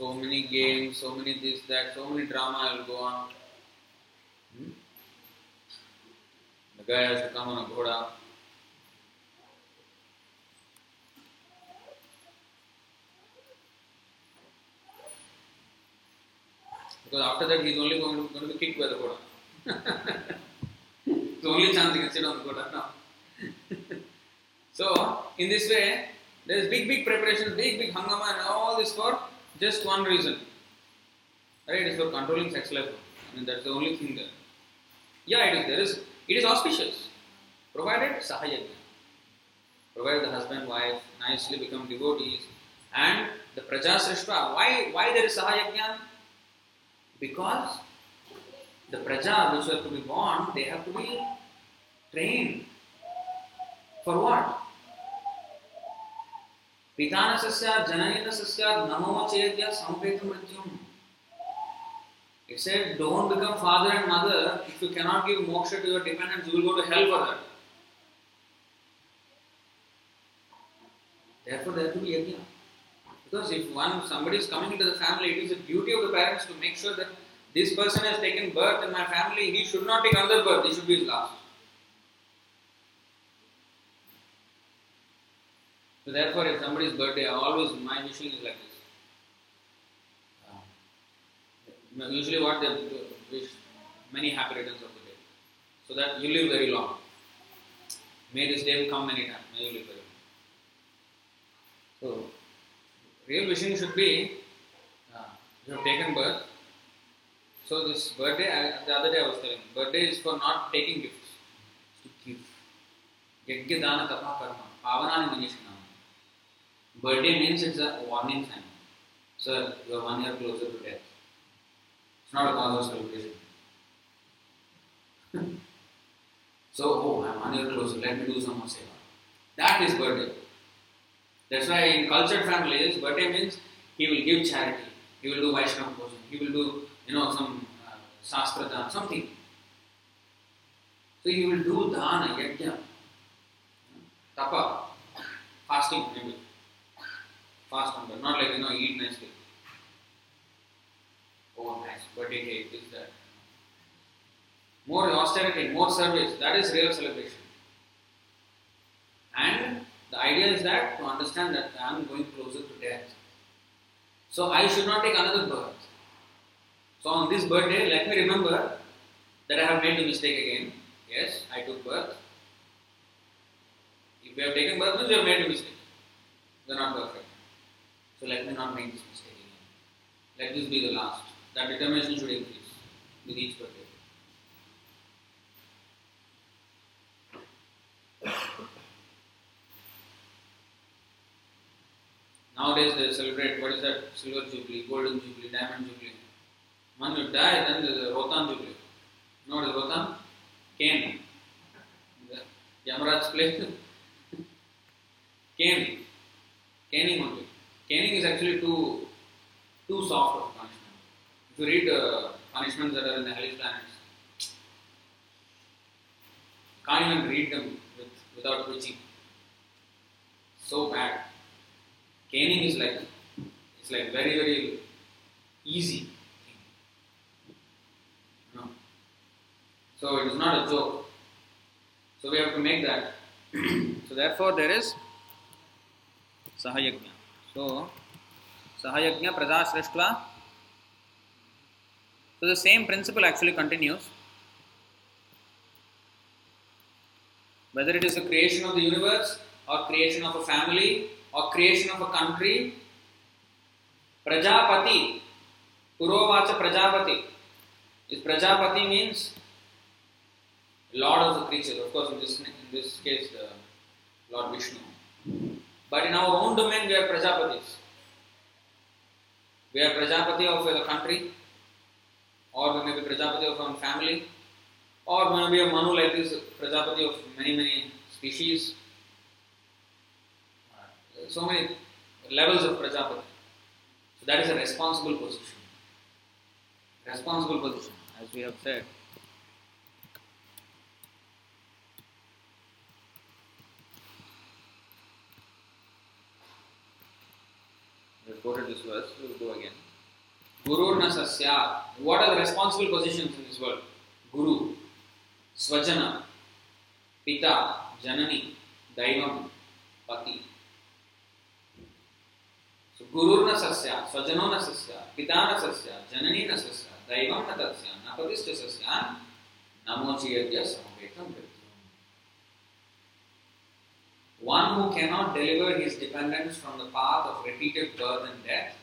so many games, so many this, that, so many drama will go on. Hmm? The guy has to come on a ghoda. Because after that he's only going to, going to be kicked by the ghoda. the only chance he can sit on the ghoda now. so, in this way, there is big, big preparation, big, big hangama and all this for just one reason. Right? It is for controlling sex life. I mean, that's the only thing there. Yeah, it is. There is. It is auspicious, provided sahayagya. Provided the husband wife nicely become devotees, and the praja srishta. Why? Why there is sahayagya? Because the praja which are to be born, they have to be trained. For what? पिता सस्यात् जननेन सस्यात् नमो चेद्य संपेत मृत्युम It said, don't become father and mother if you cannot give moksha to your dependents, you will go to hell for that. Therefore, there have to be yajna. Because if one somebody is coming into the family, it is the duty of the parents to make sure that this person has taken birth in my family, he should not take another birth, he should be his last. So therefore, if somebody's birthday, always my wishing is like this. Usually, what they wish many happy returns of the day, so that you live very long. May this day come many times. May you live forever. So, real wishing should be uh, you have taken birth. So, this birthday, I, the other day I was telling, birthday is for not taking gifts, to give. Yajna dana tapa karma. Manishinam. Birthday means it's a warning sign. Sir, you are one year closer to death. It's not a cause of celebration. so, oh, I'm one year closer, let me do some more seva. That is birthday. That's why in cultured families, birthday means he will give charity, he will do Vaishnava puja, he will do, you know, some uh, something. So he will do dana, yajna, tapa, fasting maybe. Fast number, not like, you know, eat nicely. Oh, nice, birthday cake, this, that. More austerity, more service, that is real celebration. And the idea is that to understand that I am going closer to death. So I should not take another birth. So on this birthday, let me remember that I have made the mistake again. Yes, I took birth. If we have taken birth, means we have made a mistake. We are not perfect. So let me not make this mistake again. Let this be the last. That determination should increase with each birthday. Nowadays they celebrate what is that silver jubilee, golden jubilee, diamond jubilee. When you die, then there's a Rotan jubilee. You know what is Rotan? The Yamaraj's place. Cane. Caning only. Caning is actually too too soft of punishment. If you read uh, punishments that are in the hellish planets, can't even read them with, without twitching. So bad. Caning is like it's like very very easy. No. So it is not a joke. So we have to make that. so therefore there is sahayagnya. So sahayagnya praja. So the same principle actually continues. Whether it is the creation of the universe or creation of a family or creation of a country, Prajapati, Purovacha Prajapati. This Prajapati means Lord of the creatures. Of course, in this, in this case, the Lord Vishnu. But in our own domain, we are Prajapatis. We are Prajapati of the country, or we may be Prajapati of our family, or we may be a Manu like this, Prajapati of many, many species so many levels of Prajapati. So that is a responsible position. Responsible position, as we have said. Quoted this verse, we will go again. Guru Nasasya. What are the responsible positions in this world? Guru, Swajana, Pita, Janani, Daivam, Pati. So Guru न सस्य स्वजनो न सस्य पिता न सस्य जननी न सस्य दैवं न One who cannot deliver his dependents from the path of repeated birth and death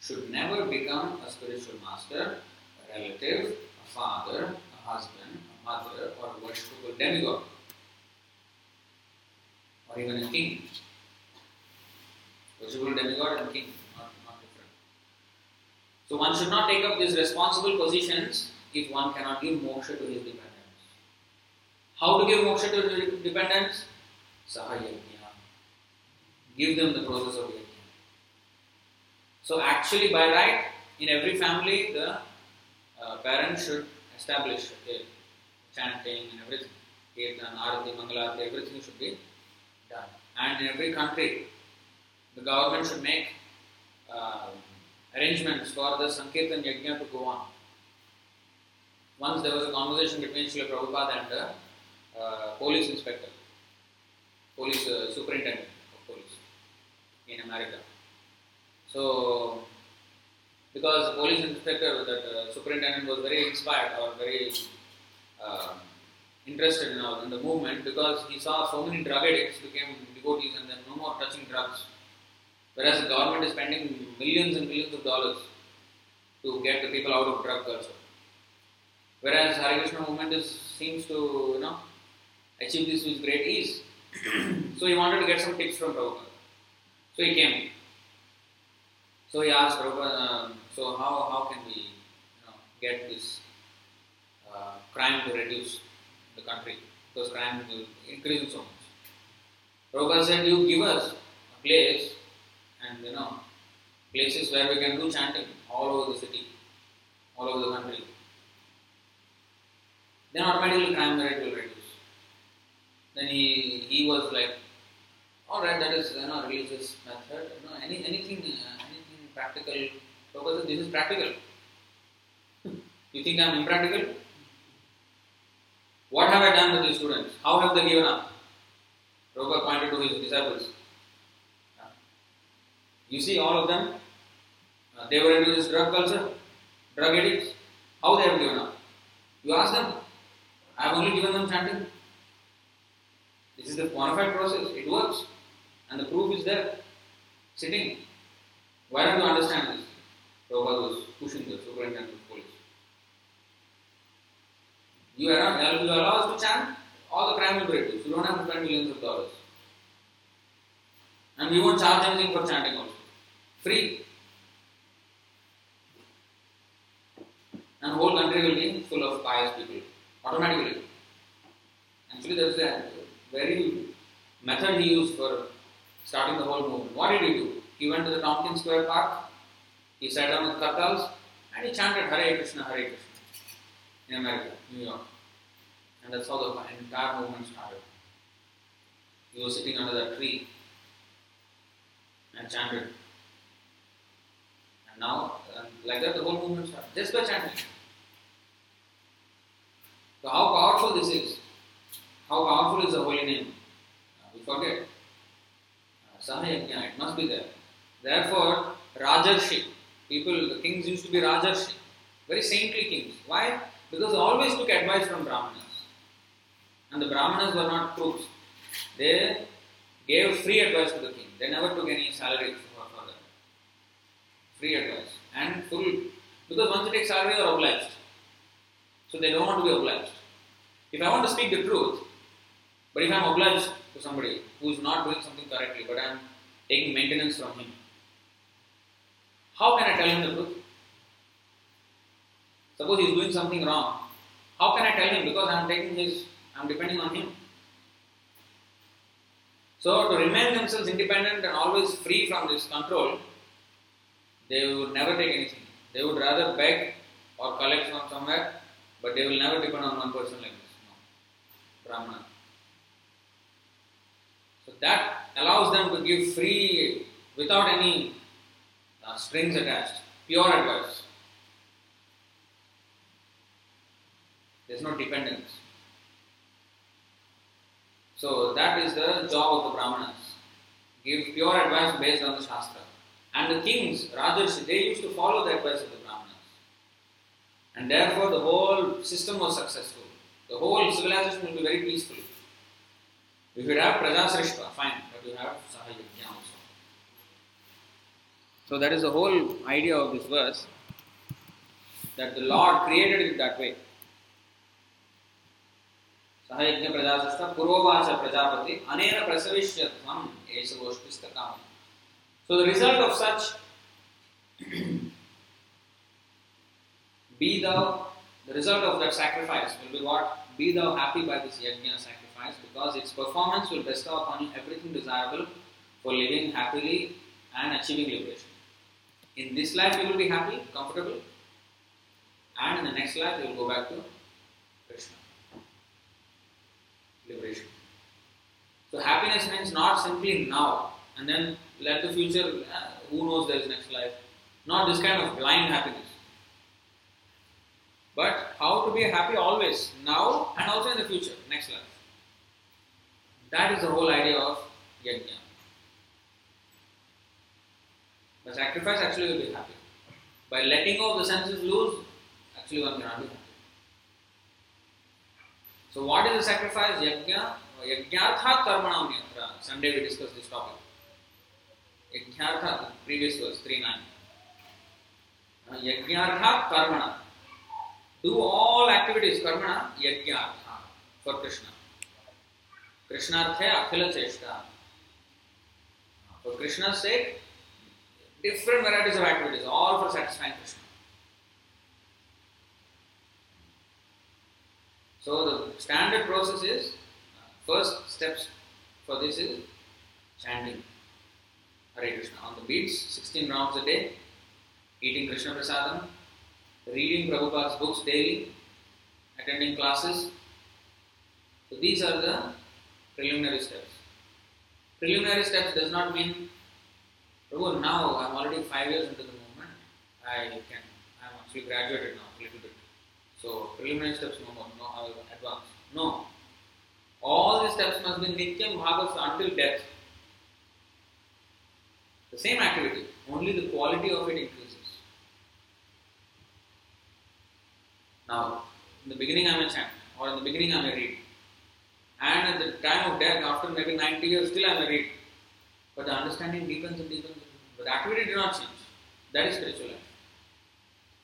should never become a spiritual master, a relative, a father, a husband, a mother, or a worshipful demigod, or even a king. Worshipful demigod and king, not, not different. So one should not take up these responsible positions if one cannot give moksha to his dependents. How to give moksha to his dependents? Sahayajna. Give them the process of yajna. So actually, by right, in every family, the uh, parents should establish okay, chanting and everything. Kirtan, Arati, Mangalarati, everything should be done. And in every country, the government should make uh, arrangements for the Sankirtan Yajna to go on. Once there was a conversation between Srila Prabhupada and the uh, police inspector, police uh, superintendent of police in America. So, because the police inspector, that uh, superintendent was very inspired or very, uh, interested in, in the movement because he saw so many drug addicts became devotees and then no more touching drugs. Whereas the government is spending millions and millions of dollars to get the people out of drug culture. Whereas Hare Krishna movement is, seems to you know achieve this with great ease. so he wanted to get some tips from Prabhupada. So he came. So he asked Prabhupada, um, so how, how can we you know, get this uh, crime to reduce the country? Because crime is increasing so much. Prabhupada said, you give us a place and you know places where we can do chanting all over the city, all over the country. Then automatically crime rate will reduce. Then he, he was like, all right, that is you know religious method. You know, any anything uh, anything practical. Said, this is practical. you think I am impractical? What have I done with these students? How have they given up? Prabhupada pointed to his disciples. You see all of them, uh, they were into this drug culture, drug addicts. How they have given up? You ask them. I have only given them chanting. This is the fide process. It works. And the proof is there. Sitting. Why don't you understand this? Prabhupada was pushing the superintendent of police. You allow, you allow us to chant, all the crime will be reduced. You don't have to spend millions of dollars. And we won't charge anything for chanting also. Free. And the whole country will be full of pious people. Automatically. Actually, there's a very method he used for starting the whole movement. What did he do? He went to the Tompkins Square Park, he sat down with kartals, and he chanted Hare Krishna, Hare Krishna in America, New York. And that's how the entire movement started. He was sitting under that tree and chanted. And now, uh, like that, the whole movement started just by chanting. So, how powerful this is, how powerful is the holy name? Uh, we forget. Uh, Sahayajna, it must be there. Therefore, Rajarshi, people, the kings used to be Rajarshi, very saintly kings. Why? Because they always took advice from Brahmanas. And the Brahmanas were not crooks. They gave free advice to the king. They never took any salary for, that. Free advice. And full, because once you take salary, you are obliged. So they don't want to be obliged. If I want to speak the truth, but if I am obliged to somebody who is not doing something correctly, but I am taking maintenance from him, how can I tell him the truth? Suppose he is doing something wrong. How can I tell him? Because I am taking his, I am depending on him. So to remain themselves independent and always free from this control, they would never take anything. They would rather beg or collect from somewhere, but they will never depend on one person like this. No. Brahmana. That allows them to give free, without any uh, strings attached, pure advice. There's no dependence. So that is the job of the Brahmanas. Give pure advice based on the Shastra. And the kings, Rajarshi, they used to follow the advice of the Brahmanas. And therefore the whole system was successful. The whole civilization will be very peaceful. If you have Prajasrishta, fine, but you have Sahayajna also. So that is the whole idea of this verse that the Lord created it that way. सहयज्ञ प्रजासुष्ट पूर्ववाच Prajapati अनेन प्रसविष्यत्वम एष गोष्ठिस्तकाम So the result of such be thou the result of that sacrifice will be what? Be thou happy by this yajna sacrifice because its performance will bestow upon you everything desirable for living happily and achieving liberation. In this life you will be happy, comfortable, and in the next life you will go back to Krishna liberation. So happiness means not simply now and then let the future, uh, who knows there is next life. Not this kind of blind happiness. But how to be happy always, now and also in the future, next life. That is the whole idea of yajna. The sacrifice actually will be happy. By letting go of the senses loose, actually one cannot be happy. So, what is the sacrifice? Yajna, Yajnartha Karmanam Yatra. Sunday we discussed this topic. Yajnartha, previous verse 3 9. Uh, Yajnartha Karmana. Do all activities, Karmana, Yajnartha, for Krishna. Akhila Cheshta. For Krishna's sake, different varieties of activities, all for satisfying Krishna. So the standard process is uh, first steps for this is chanting Hare Krishna on the beats, 16 rounds a day, eating Krishna Prasadam, reading Prabhupada's books daily, attending classes. So these are the preliminary steps. Preliminary steps does not mean, Prabhu, now I'm already five years into the movement. I can, I'm actually graduated now a little bit. So preliminary steps no more, no, I will advance. No. All these steps must be Nityam Bhagavs until death. The same activity, only the quality of it increases. Now, in the beginning I may chant, or in the beginning I may read. And at the time of death, after maybe 90 years, still I am married. But the understanding deepens and deepens. But the activity did not change. That is spiritual life.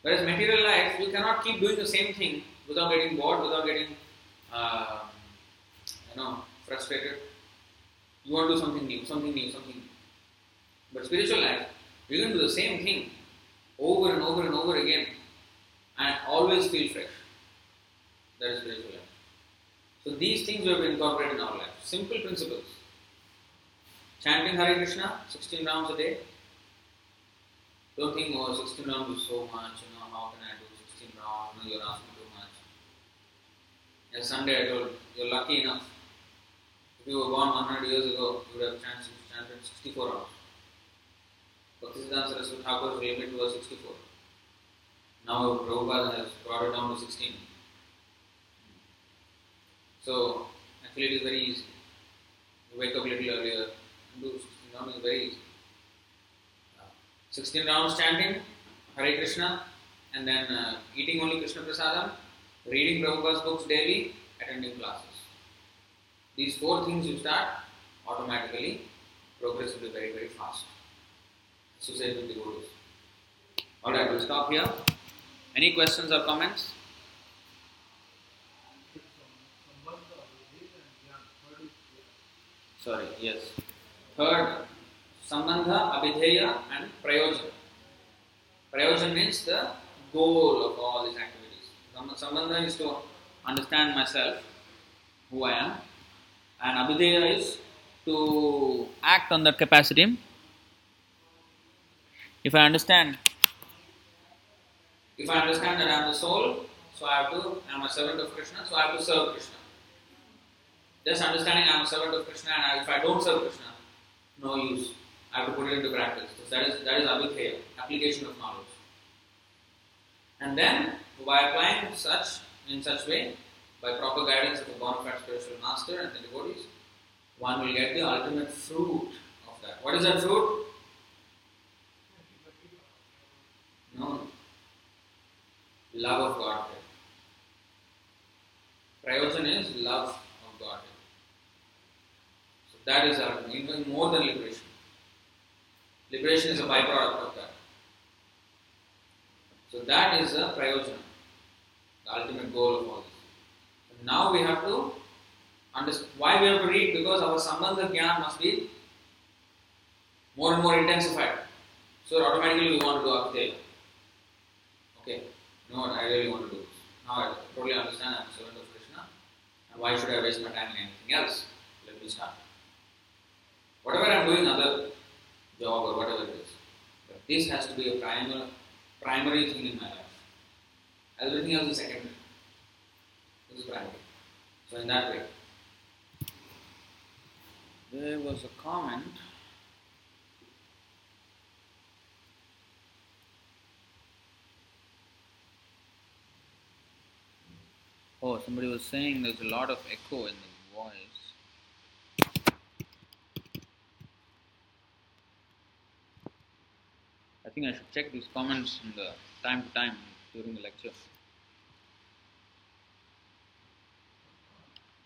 Whereas material life, you cannot keep doing the same thing without getting bored, without getting, uh, you know, frustrated. You want to do something new, something new, something new. But spiritual life, you can do the same thing over and over and over again and always feel fresh. That is spiritual life. So these things we have incorporated in our life. Simple principles. Chanting Hare Krishna, 16 rounds a day. Don't think, oh, 16 rounds is so much, you know, how can I do 16 rounds? No, you're asking too much. Yes, Sunday I told, you're lucky enough. If you were born 100 years ago, you would have chanted, chanted 64 rounds. Bhaktisiddhanta Saraswati Thakur's limit was 64. Now Prabhupada has brought it down to 16. So actually it is very easy. You wake up a little earlier and do 16 rounds is very easy. 16 rounds chanting, Hare Krishna, and then uh, eating only Krishna Prasadam, reading Prabhupada's books daily, attending classes. These four things you start, automatically progress will be very, very fast. Associate with the devotees. Alright, we'll stop here. Any questions or comments? Sorry, yes. Third, Sambandha, Abhideya and Prayojan. Prayojan means the goal of all these activities. Sambandha is to understand myself, who I am, and Abhideya is to act on that capacity. If I understand, if I understand that I am the soul, so I have to, I am a servant of Krishna, so I have to serve Krishna. Just understanding I am a servant of Krishna and if I don't serve Krishna, no use. I have to put it into practice. So that is that is abhitheya, application of knowledge. And then by applying such in such way, by proper guidance of a bona fide spiritual master and the devotees, one will get the ultimate fruit of that. What is that fruit? No. Love of Godhead. Prayojan is love that is our even more than liberation. Liberation is a byproduct of that. So that is a prayojana, the ultimate goal of all this. So now we have to understand why we have to read because our sambandha jnana must be more and more intensified. So automatically we want to do Abhideya. Okay, what I really want to do. Now I totally understand I'm a servant of Krishna and why should I waste my time in anything else? Let me start. Whatever I'm doing, other job or whatever it is. But this has to be a primary, primary thing in my life. Everything else is secondary. This is primary. So in that way. There was a comment. Oh, somebody was saying there's a lot of echo in the voice. I think I should check these comments from the time to time during the lecture.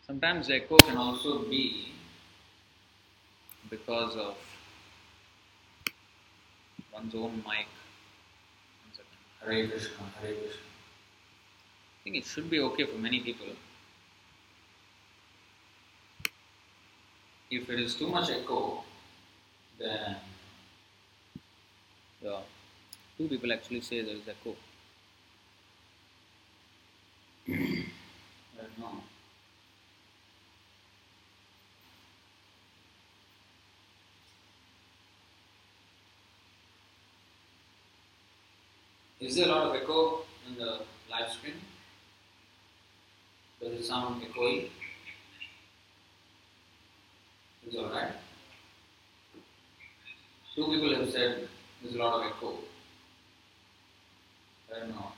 Sometimes echo can also be because of one's own mic. Hare Krishna, Hare Krishna. I think it should be okay for many people. If it is too much echo, then yeah, two people actually say there is echo. Is there a lot of echo in the live stream? Does it sound echoey? It's alright. Two people have said there's a lot of echo. I don't know.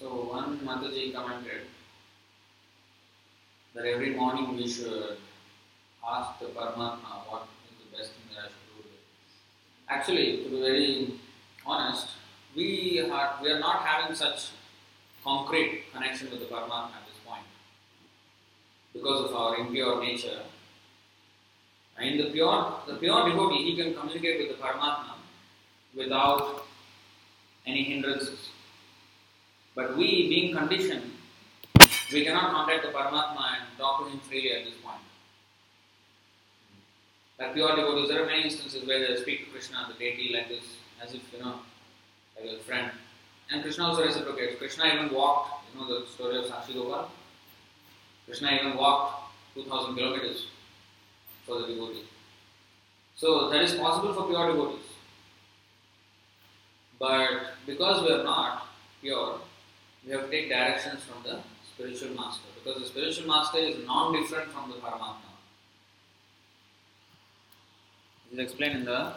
So one Mataji commented that every morning we should uh, ask the Paramatma what is the best thing that I should do. Actually, to be very honest, we are, we are not having such concrete connection with the Paramatma at this point because of our impure nature. In the pure, the pure devotee, he can communicate with the Paramatma without any hindrances. But we, being conditioned, we cannot contact the Paramatma and talk to him freely at this point. Like pure devotees, there are many instances where they speak to Krishna, the deity, like this, as if, you know, like a friend. And Krishna also reciprocates. Krishna even walked, you know, the story of Sakshi Gopal. Krishna even walked 2000 kilometers for the devotee. So that is possible for pure devotees. But because we are not pure, we have to take directions from the spiritual master because the spiritual master is non-different from the Paramatma. This is explained in the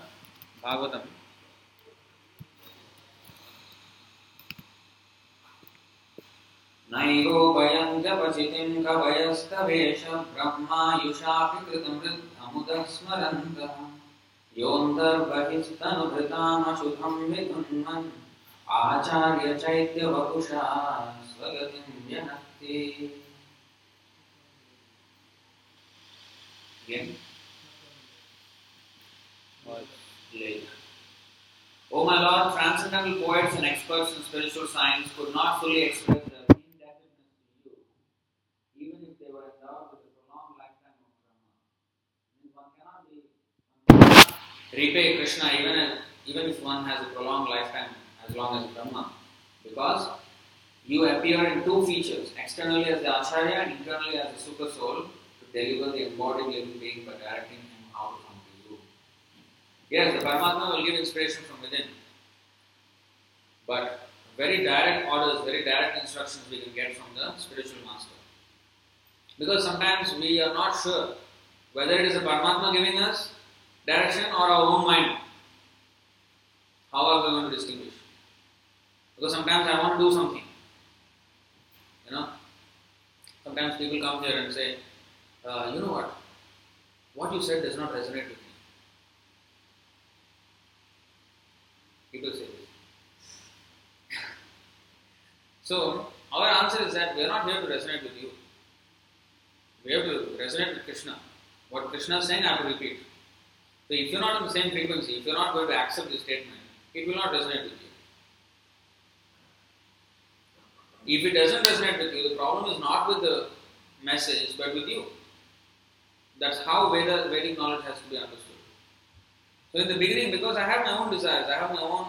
Bhagavatam. नैरोपयं जपचितिं कवयस्तवेश ब्रह्मायुषापि कृतमृद्धमुदः स्मरन्तः योऽन्तर्बहिस्तनुभृतामशुभं विगुण्वन् आचार्यचैत्यवपुषा स्वगतिं Again. Oh my Lord, transcendental poets and experts in spiritual science could not fully express the indebtedness to you, even if they were endowed with a prolonged lifetime of Brahma. one cannot be, repay Krishna even if, even if one has a prolonged lifetime as long as Brahma, because you appear in two features, externally as the Acharya and internally as the Super Soul, to deliver the embodied living being by directing him out to the you. Yes, the Paramatma will give inspiration from within, but very direct orders, very direct instructions we can get from the spiritual master. Because sometimes we are not sure whether it is the Paramatma giving us direction or our own mind. How are we going to distinguish? Because sometimes I want to do something. You know, sometimes people come here and say, uh, you know what? What you said does not resonate with me. People say this. so, our answer is that we are not here to resonate with you. We have to resonate with Krishna. What Krishna is saying, I have to repeat. So, if you're not on the same frequency, if you're not going to accept this statement, it will not resonate with you. If it doesn't resonate with you, the problem is not with the message, but with you. That's how Veda, Vedic knowledge has to be understood. So in the beginning, because I have my own desires, I have my own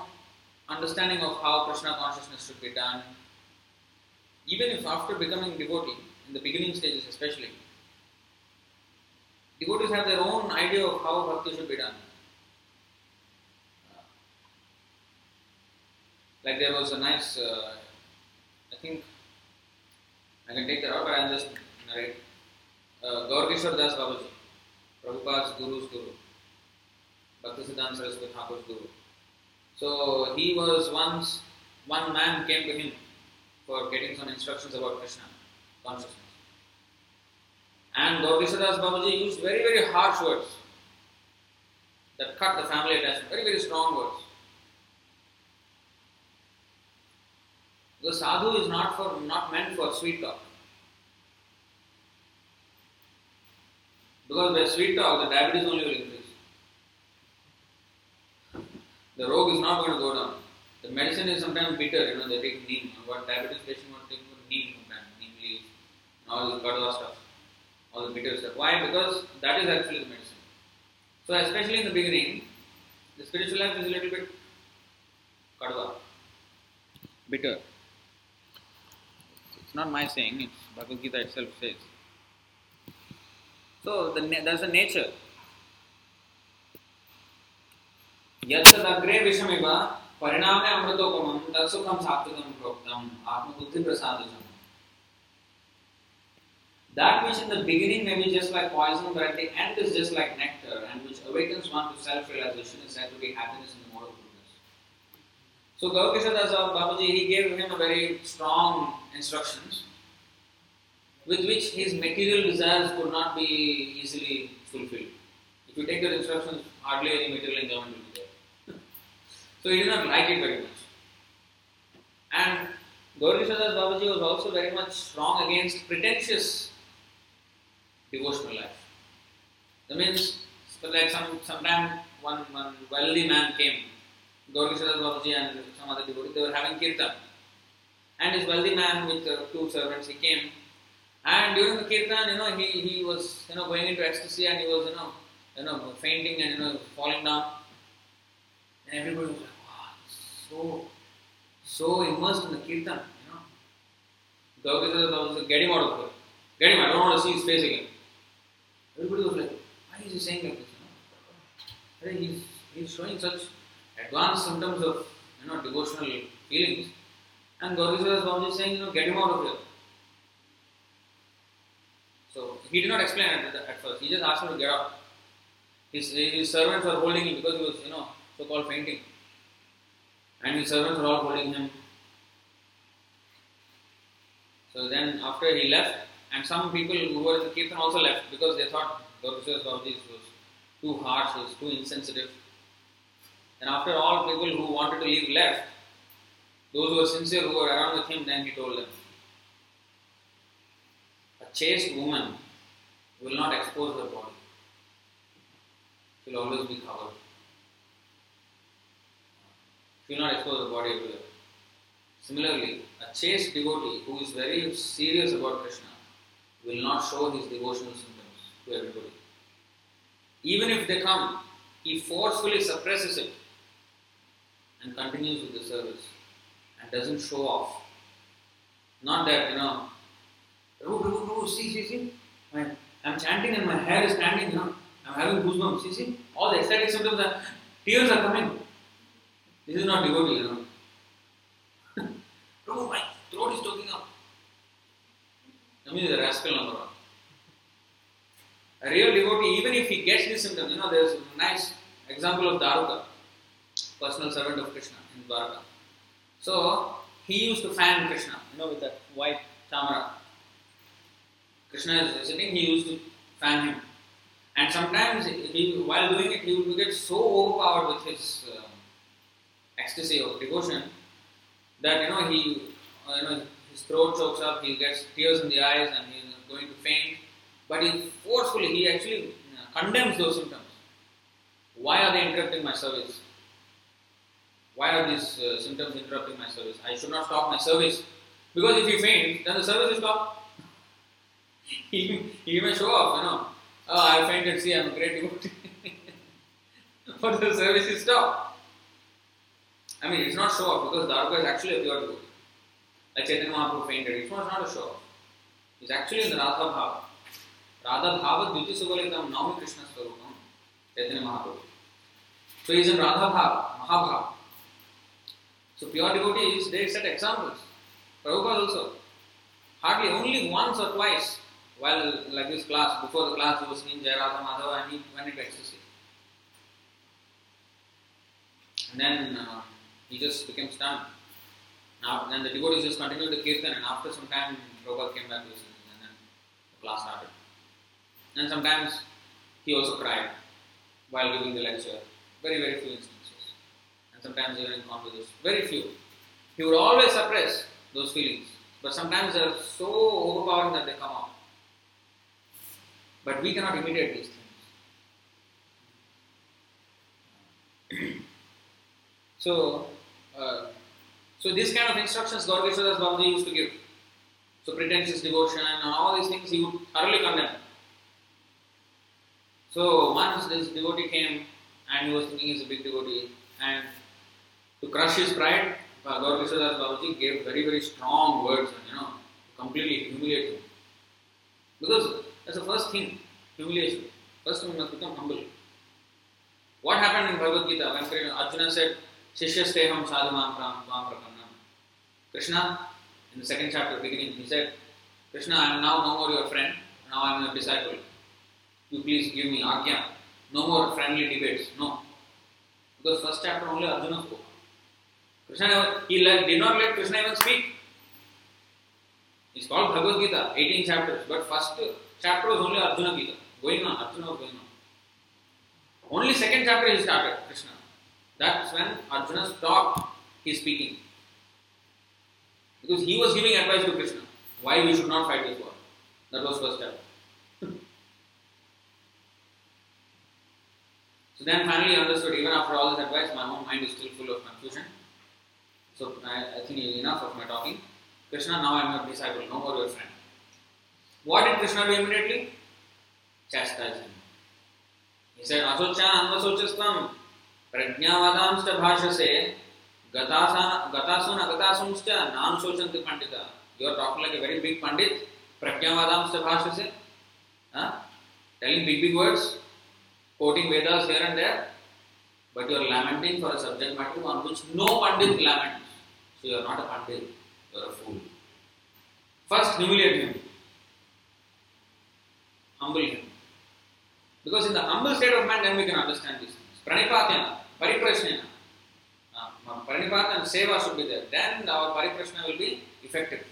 understanding of how Krishna consciousness should be done. Even if after becoming devotee, in the beginning stages especially, devotees have their own idea of how bhakti should be done. Like there was a nice, uh, I think I can take that out, but I'll just narrate. Uh, Gaur Kishore Das Babaji, Prabhupada's Guru's Guru, Bhakti Siddhanta Saraswati Thakur's Guru. So he was once, one man came to him for getting some instructions about Krishna consciousness. And Gaur Kishore Das Babaji used very, very harsh words that cut the family attachment, very, very strong words. The sadhu is not for not meant for sweet talk. Because by sweet talk, the diabetes only will increase. The rogue is not going to go down. The medicine is sometimes bitter, you know, they take neem. What diabetes patient to take neem sometimes, neem leaves, and all this kadwa stuff, all the bitter stuff. Why? Because that is actually the medicine. So, especially in the beginning, the spiritual life is a little bit kadwa, bitter. It's not my saying, it's Bhagavad Gita itself says. So, the, there's a nature. यत्तदग्रे विषमिव परिणामे अमृतोपमं तत्सुखं सात्विकं प्रोक्तम् आत्मबुद्धिप्रसादजम् That which in the beginning may be just like poison, but at the end is just like nectar, and which awakens one to self-realization is said to be happiness in the mode of goodness. So Gaurkishada's Babaji, he gave him a very strong instructions, with which his material desires could not be easily fulfilled. If you take the instructions, hardly any material enjoyment will be there. so he did not like it very much. And Gaur Kishore Das Babaji was also very much strong against pretentious devotional life. That means, like some sometime one, one wealthy man came, Gaur Kishore Das Babaji and some other devotees, they were having kirtan. And this wealthy man with uh, two servants, he came. And during the kirtan, you know, he, he was, you know, going into ecstasy and he was, you know, you know, fainting and, you know, falling down. And everybody was like, wow, so, so immersed in the kirtan, you know. Gaur Kishore Das Babaji get him out of here. Get him, I don't want to see his face again. Everybody was like, why is he saying like this? You know? He's, he's showing such advanced symptoms of you know devotional feelings. And Gaur Kishore Das Babaji is saying, you know, get him out of here. So he did not explain it at first. He just asked him to get out. His, his servants were holding him because he was, you know, so-called fainting. And his servants were all holding him. So then after he left, and some people who were in the kirtan also left because they thought Gaur Kishore Das Babaji was too harsh, was too insensitive. And after all people who wanted to leave left, those who were sincere, who were around with him, then he told them, a chaste woman will not expose her body. She will always be covered. She will not expose her body everywhere. Similarly, a chaste devotee who is very serious about Krishna will not show his devotional symptoms to everybody. Even if they come, he forcefully suppresses it and continues with the service and doesn't show off. Not that, you know, oh, Prabhu, see, see, see, I, I'm chanting and my hair is standing, you know, I'm having goosebumps, see, see, all the ecstatic symptoms are, tears are coming. This is not devotee, you know. Prabhu, oh, my throat is choking up. I mean, the rascal number one. A real devotee, even if he gets these symptoms, you know, there's a nice example of Daruka, personal servant of Krishna in Dwarka. So, he used to fan Krishna, you know, with that white chamara. Krishna is sitting, he used to fan him. And sometimes, he, while doing it, he would get so overpowered with his uh, ecstasy of devotion that, you know, he, uh, you know, his throat chokes up, he gets tears in the eyes, and he's going to faint. But he forcefully, he actually condemns those symptoms. Why are they interrupting my service? Why are these uh, symptoms interrupting my service? I should not stop my service. Because if you faint, then the service is stopped. he, he may show off, you know. Oh, I fainted, see, I'm a great devotee. but the service is stopped. I mean, it's not show off because Dharma is actually a pure devotee. Like Chaitanya Mahaprabhu fainted, it was not a show off. He's actually in the Radha Bhava. Radha Bhava Dyuti Suvalitam Naumi Krishna Swarupam, Chaitanya Mahaprabhu. So he's in Radha Bhava, Mahabhava. So pure devotees, they set examples. Prabhupada also. Hardly only once or twice while like this class, before the class he was singing Jai Radha Madhava and he went into ecstasy. And then uh, he just became stunned. Now, then the devotees just continued the kirtan, and after some time, Prabhupada came back to and then the class started. And sometimes he also cried while giving the lecture. Very, very few instances. Sometimes even in conversation. Very few. He would always suppress those feelings. But sometimes they are so overpowering that they come out. But we cannot imitate these things. so, uh, so these kind of instructions Gaur Kishoras Babaji used to give. So pretentious devotion and all these things he would thoroughly condemn. So once this devotee came and he was thinking he's a big devotee and to crush his pride, uh, Gaur Babaji gave very very strong words and you know completely humiliate him. Because that's the first thing, humiliation. First we must become humble. What happened in Bhagavad Gita when Arjuna said, Shishyasteham sadhumam pram tvam prakannam. Krishna, in the second chapter beginning, he said, Krishna, I am now no more your friend, now I am your disciple. You please give me agya. No more friendly debates. No. Because first chapter only Arjuna spoke. Krishna he did not let Krishna even speak. It's called Bhagavad Gita, 18 chapters, but first chapter was only Arjuna Gita. Going on, Arjuna was going on. Only second chapter he started, Krishna. That's when Arjuna stopped his speaking. Because he was giving advice to Krishna, why we should not fight this war. That was first chapter. so then finally understood, even after all this advice, my own mind is still full of confusion. So I, I think enough of my talking. Krishna, now I am your disciple, no more your friend. What did Krishna do immediately? Chastise him. He said, Asochan anvasochistam prajnavadansta bhashase gatasun agatasunsta nan sochanti pandita. You are talking like a very big pandit. Prajnavadamsta bhashase. Huh? Telling big, big words, quoting Vedas here and there, but you are lamenting for a subject matter on which no pandit laments. So you are not a pandit, you are a fool. First, humiliate him, humble him. Because in the humble state of mind, then we can understand these things. Pranipatyana, pariprashnena. Uh, Pranipat and seva should be there. Then our pariprashna will be effective.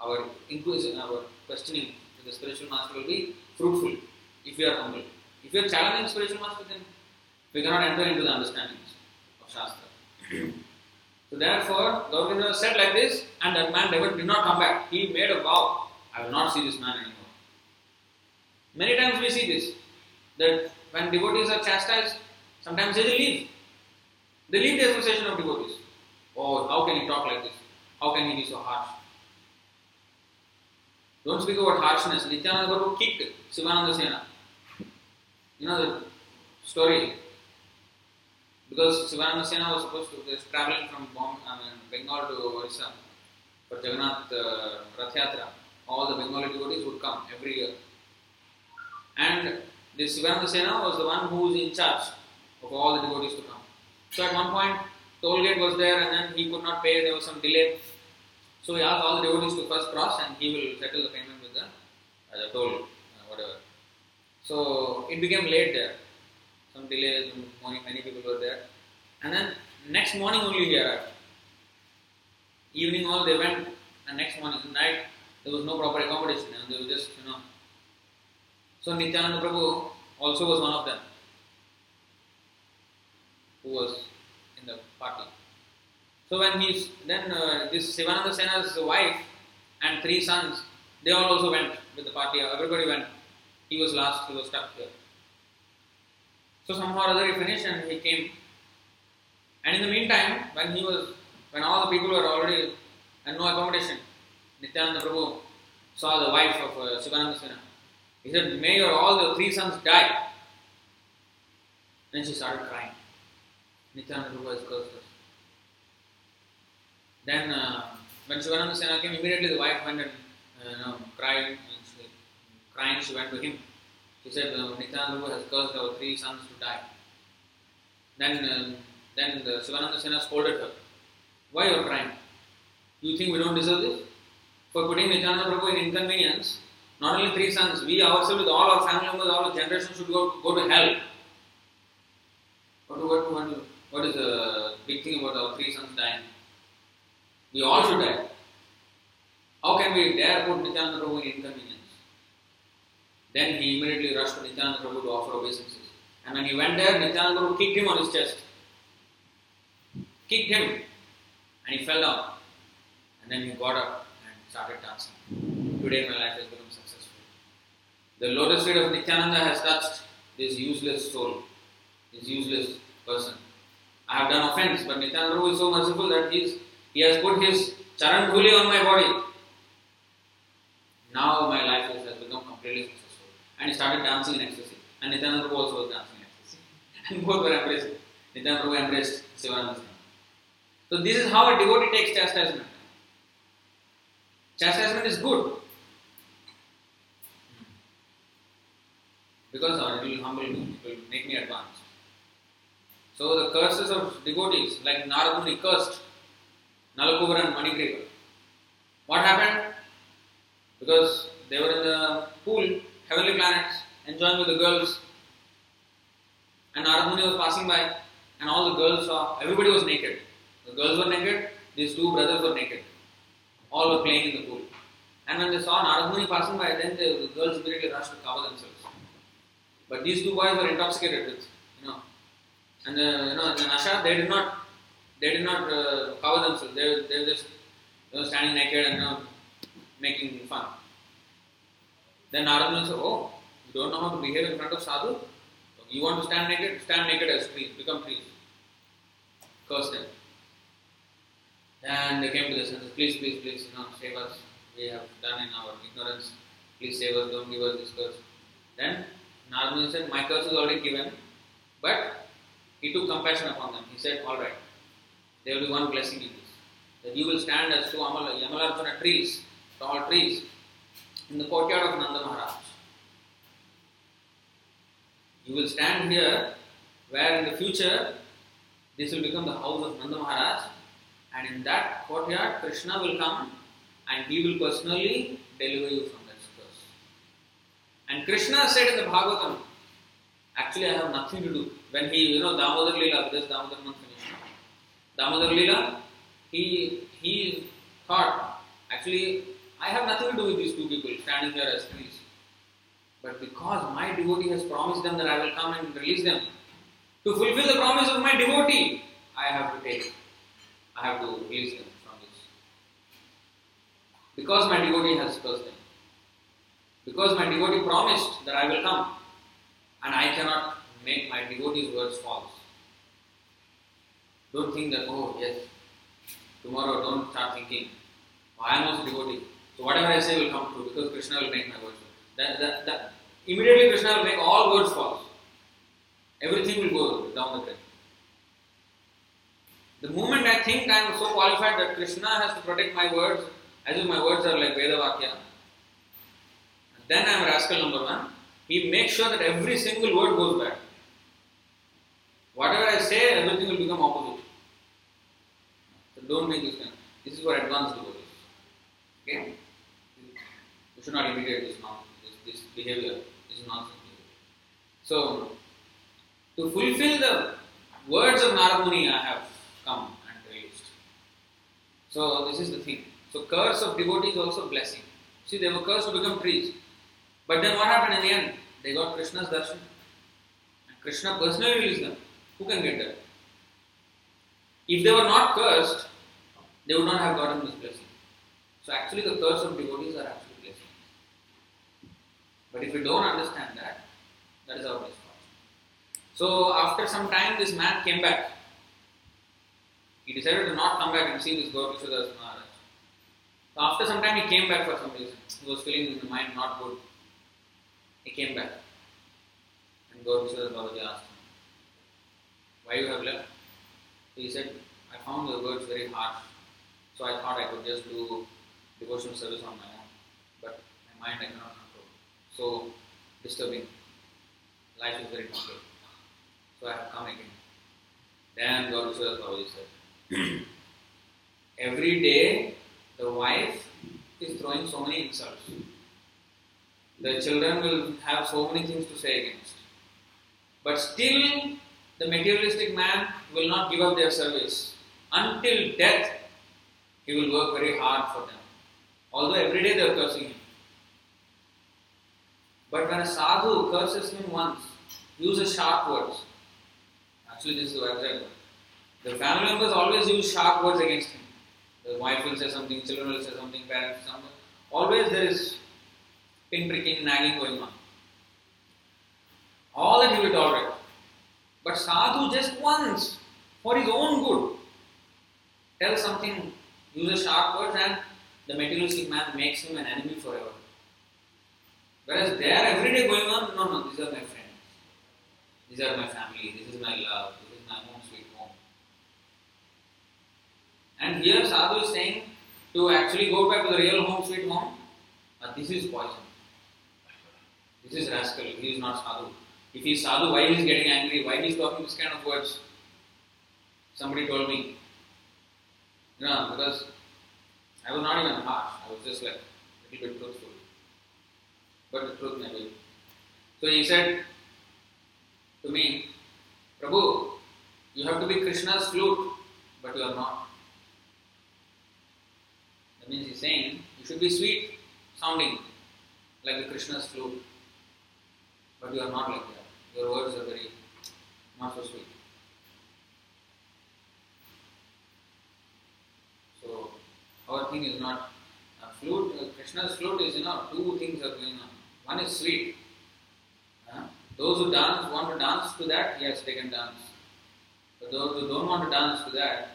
Our inquiry, our questioning to the spiritual master will be fruitful if we are humble. If we are challenging spiritual master, then we cannot enter into the understandings of Shastra. so therefore, Gaurav said like this, and that man never did not come back. He made a vow, I will not see this man anymore. Many times we see this, that when devotees are chastised, sometimes they leave. They leave the association of devotees. Oh, how can he talk like this? How can he be so harsh? Don't speak about harshness. Nityananda Prabhu kicked Sivananda Sena. You know the story. Because Sivananda Sena was supposed to, was traveling from I mean, Bengal to Orissa for Jagannath uh, Rath Yatra. All the Bengali devotees would come every year. And this Sivananda Sena was the one who was in charge of all the devotees to come. So at one point, toll gate was there and then he could not pay, there was some delay. So he asked all the devotees to first cross and he will settle the payment with the, uh, the toll, uh, whatever. So it became late there. Some delays, morning, many people were there. And then next morning only he arrived. Evening all they went and next morning, night, there was no proper accommodation and they were just, you know. So Nityananda Prabhu also was one of them who was in the party. So when he's then uh, this Sivananda Sena's wife and three sons, they all also went with the party. Everybody went. He was last. He was stuck here. So somehow or other he finished and he came. And in the meantime, when he was, when all the people were already and no accommodation, Nityananda Prabhu saw the wife of uh, Sivananda Sena. He said, "May your all the three sons die." Then she started crying. Nityananda Prabhu has cursed us. Then, uh, when Shivananda Sena came, immediately the wife went and uh, you know, cried. And she, crying, she went to him. She said, uh, Nityananda Prabhu has cursed our three sons to die. Then, uh, then the Shivananda Sena scolded her. Why you are crying? You think we don't deserve this? For putting Nityananda Prabhu in inconvenience, not only three sons, we ourselves with all our family members, all our generations should go, go to hell. What, what, what, what is the big thing about our three sons dying? We all should die. How can we dare put Nityananda Prabhu in inconvenience? Then he immediately rushed to Nityananda Prabhu to offer obeisances. And when he went there, Nityananda Prabhu kicked him on his chest. Kicked him. And he fell down. And then he got up and started dancing. Today my life has become successful. The lotus feet of Nityananda has touched this useless soul, this useless person. I have done offense, but Nityananda Prabhu is so merciful that he's, he has put his charan dhuli on my body. Now my life has become completely successful. And he started dancing in ecstasy. And Nityananda Prabhu also was dancing in ecstasy. And both were embraced. Nityananda Prabhu embraced Sivananda Swami. So this is how a devotee takes chastisement. Chastisement is good. Because it will humble me, it will make me advance. So the curses of devotees, like Narad cursed Nalakubar and Manigriva. What happened? Because they were in the pool, heavenly planets, enjoying with the girls. And Narad Muni was passing by, and all the girls saw, everybody was naked. The girls were naked, these two brothers were naked. All were playing in the pool. And when they saw Narad passing by, then the, the girls immediately rushed to cover themselves. But these two boys were intoxicated with, you know, and the, you know, the Nasha, they did not, they did not uh, cover themselves. They, were- they were just, standing naked and you know, making fun. Then Narad Muni said, "Oh, you don't know how to behave in front of sadhu? You want to stand naked? Stand naked as trees, become trees." Curse them. And they came to the senses, please, please, please, you know, save us. We have done in our ignorance. Please save us, don't give us this curse. Then Narada said, My curse is already given, but he took compassion upon them. He said, All right, there will be one blessing in this. That you will stand as two Amala, Yamalarjuna trees, tall trees, in the courtyard of Nanda Maharaj. You will stand here where in the future this will become the house of Nanda Maharaj, and in that courtyard Krishna will come and he will personally deliver you from that curse. And Krishna said in the Bhagavatam, actually I have nothing to do. When he, you know, Damodar Leela, this Damodar month. Damodar Leela, he, he thought, actually, I have nothing to do with these two people standing here as trees. But because my devotee has promised them that I will come and release them, to fulfill the promise of my devotee, I have to take, I have to release them from this. Because my devotee has cursed them. Because my devotee promised that I will come, and I cannot make my devotee's words false. Don't think that, oh, yes, tomorrow don't start thinking, oh, I am also devotee. So whatever I say will come true because Krishna will make my words. That, that, that, immediately Krishna will make all words false. Everything will go down the drain. The moment I think I am so qualified that Krishna has to protect my words, as if my words are like Veda Vakya, then I am rascal number one. He makes sure that every single word goes bad. Whatever I say, everything will become opposite. So don't make this kind. This is for advanced devotees. Okay? Should not imitate this nonsense, this, this behavior, this nonsense. So, to fulfill the words of Narad I have come and released. So, this is the thing. So, curse of devotees is also blessing. See, they were cursed to become trees. But then what happened in the end? They got Krishna's darshan. And Krishna personally released them. Who can get that? If they were not cursed, they would not have gotten this blessing. So actually the curse of devotees are actually. But if we don't understand that, that is our misfortune. So after some time this man came back. He decided to not come back and see this Gaur Kishodas Maharaj. So after some time he came back for some reason. He was feeling in the mind not good. He came back. And Gaur Kishodas Babaji asked him, Why you have left? He said, I found your words very harsh. So I thought I could just do devotional service on my own. But my mind I cannot. So disturbing. Life is very difficult. So I have come again. Then Kishodas Babaji said, Every day the wife is throwing so many insults. The children will have so many things to say against. But still, the materialistic man will not give up their service. Until death, he will work very hard for them. Although every day they are cursing him. But when a sadhu curses him once, uses sharp words, actually, this is the example. The family members always use sharp words against him. The wife will say something, children will say something, parents something. Always there is pinpricking, nagging going on. All that he will tolerate. But sadhu just once, for his own good, tells something, uses sharp words, and the materialistic man makes him an enemy forever. Whereas they are every day going on, no, no, these are my friends, these are my family, this is my love, this is my home sweet home. And here Sadhu is saying to actually go back to the real home sweet home, but this is poison. This is rascal, he is not Sadhu. If he is Sadhu, why he is getting angry, why he is talking this kind of words? Somebody told me. You know, because I was not even harsh, I was just like a little bit truthful but the truth may be. So he said to me, Prabhu, you have to be Krishna's flute, but you are not. That means he's saying you should be sweet sounding like the Krishna's flute, but you are not like that. Your words are very not so sweet. So our thing is not a flute. Krishna's flute is you know two things are going on. One is sweet. Uh, those who dance want to dance to that, yes, they can dance. But those who don't want to dance to that,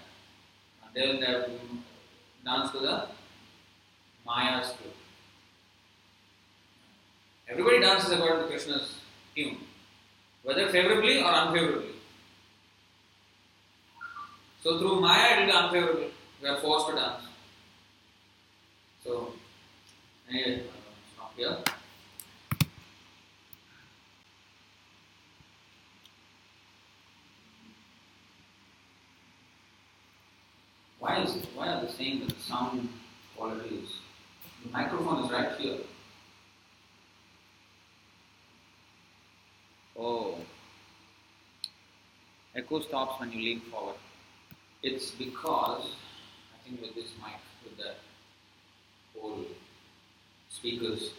they will dance to the Maya's flute. Everybody dances according to Krishna's tune, whether favorably or unfavorably. So through Maya it be unfavorable. We are forced to dance. So, anyway, stop here. Why is it? Why are they saying that the sound quality is? The microphone is right here. Oh. Echo stops when you lean forward. It's because I think with this mic, with the whole speakers.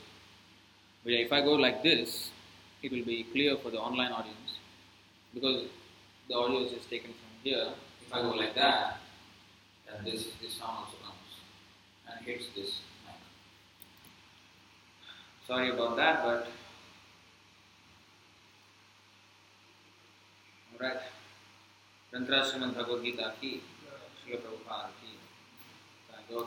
But if I go like this, it will be clear for the online audience because the audio is just taken from here. If I go like that, and this this sound also comes and hits this mic. Sorry about that, but alright. Tantra Srimad Bhagavad Gita ki, Srila Prabhupada ki, Gaur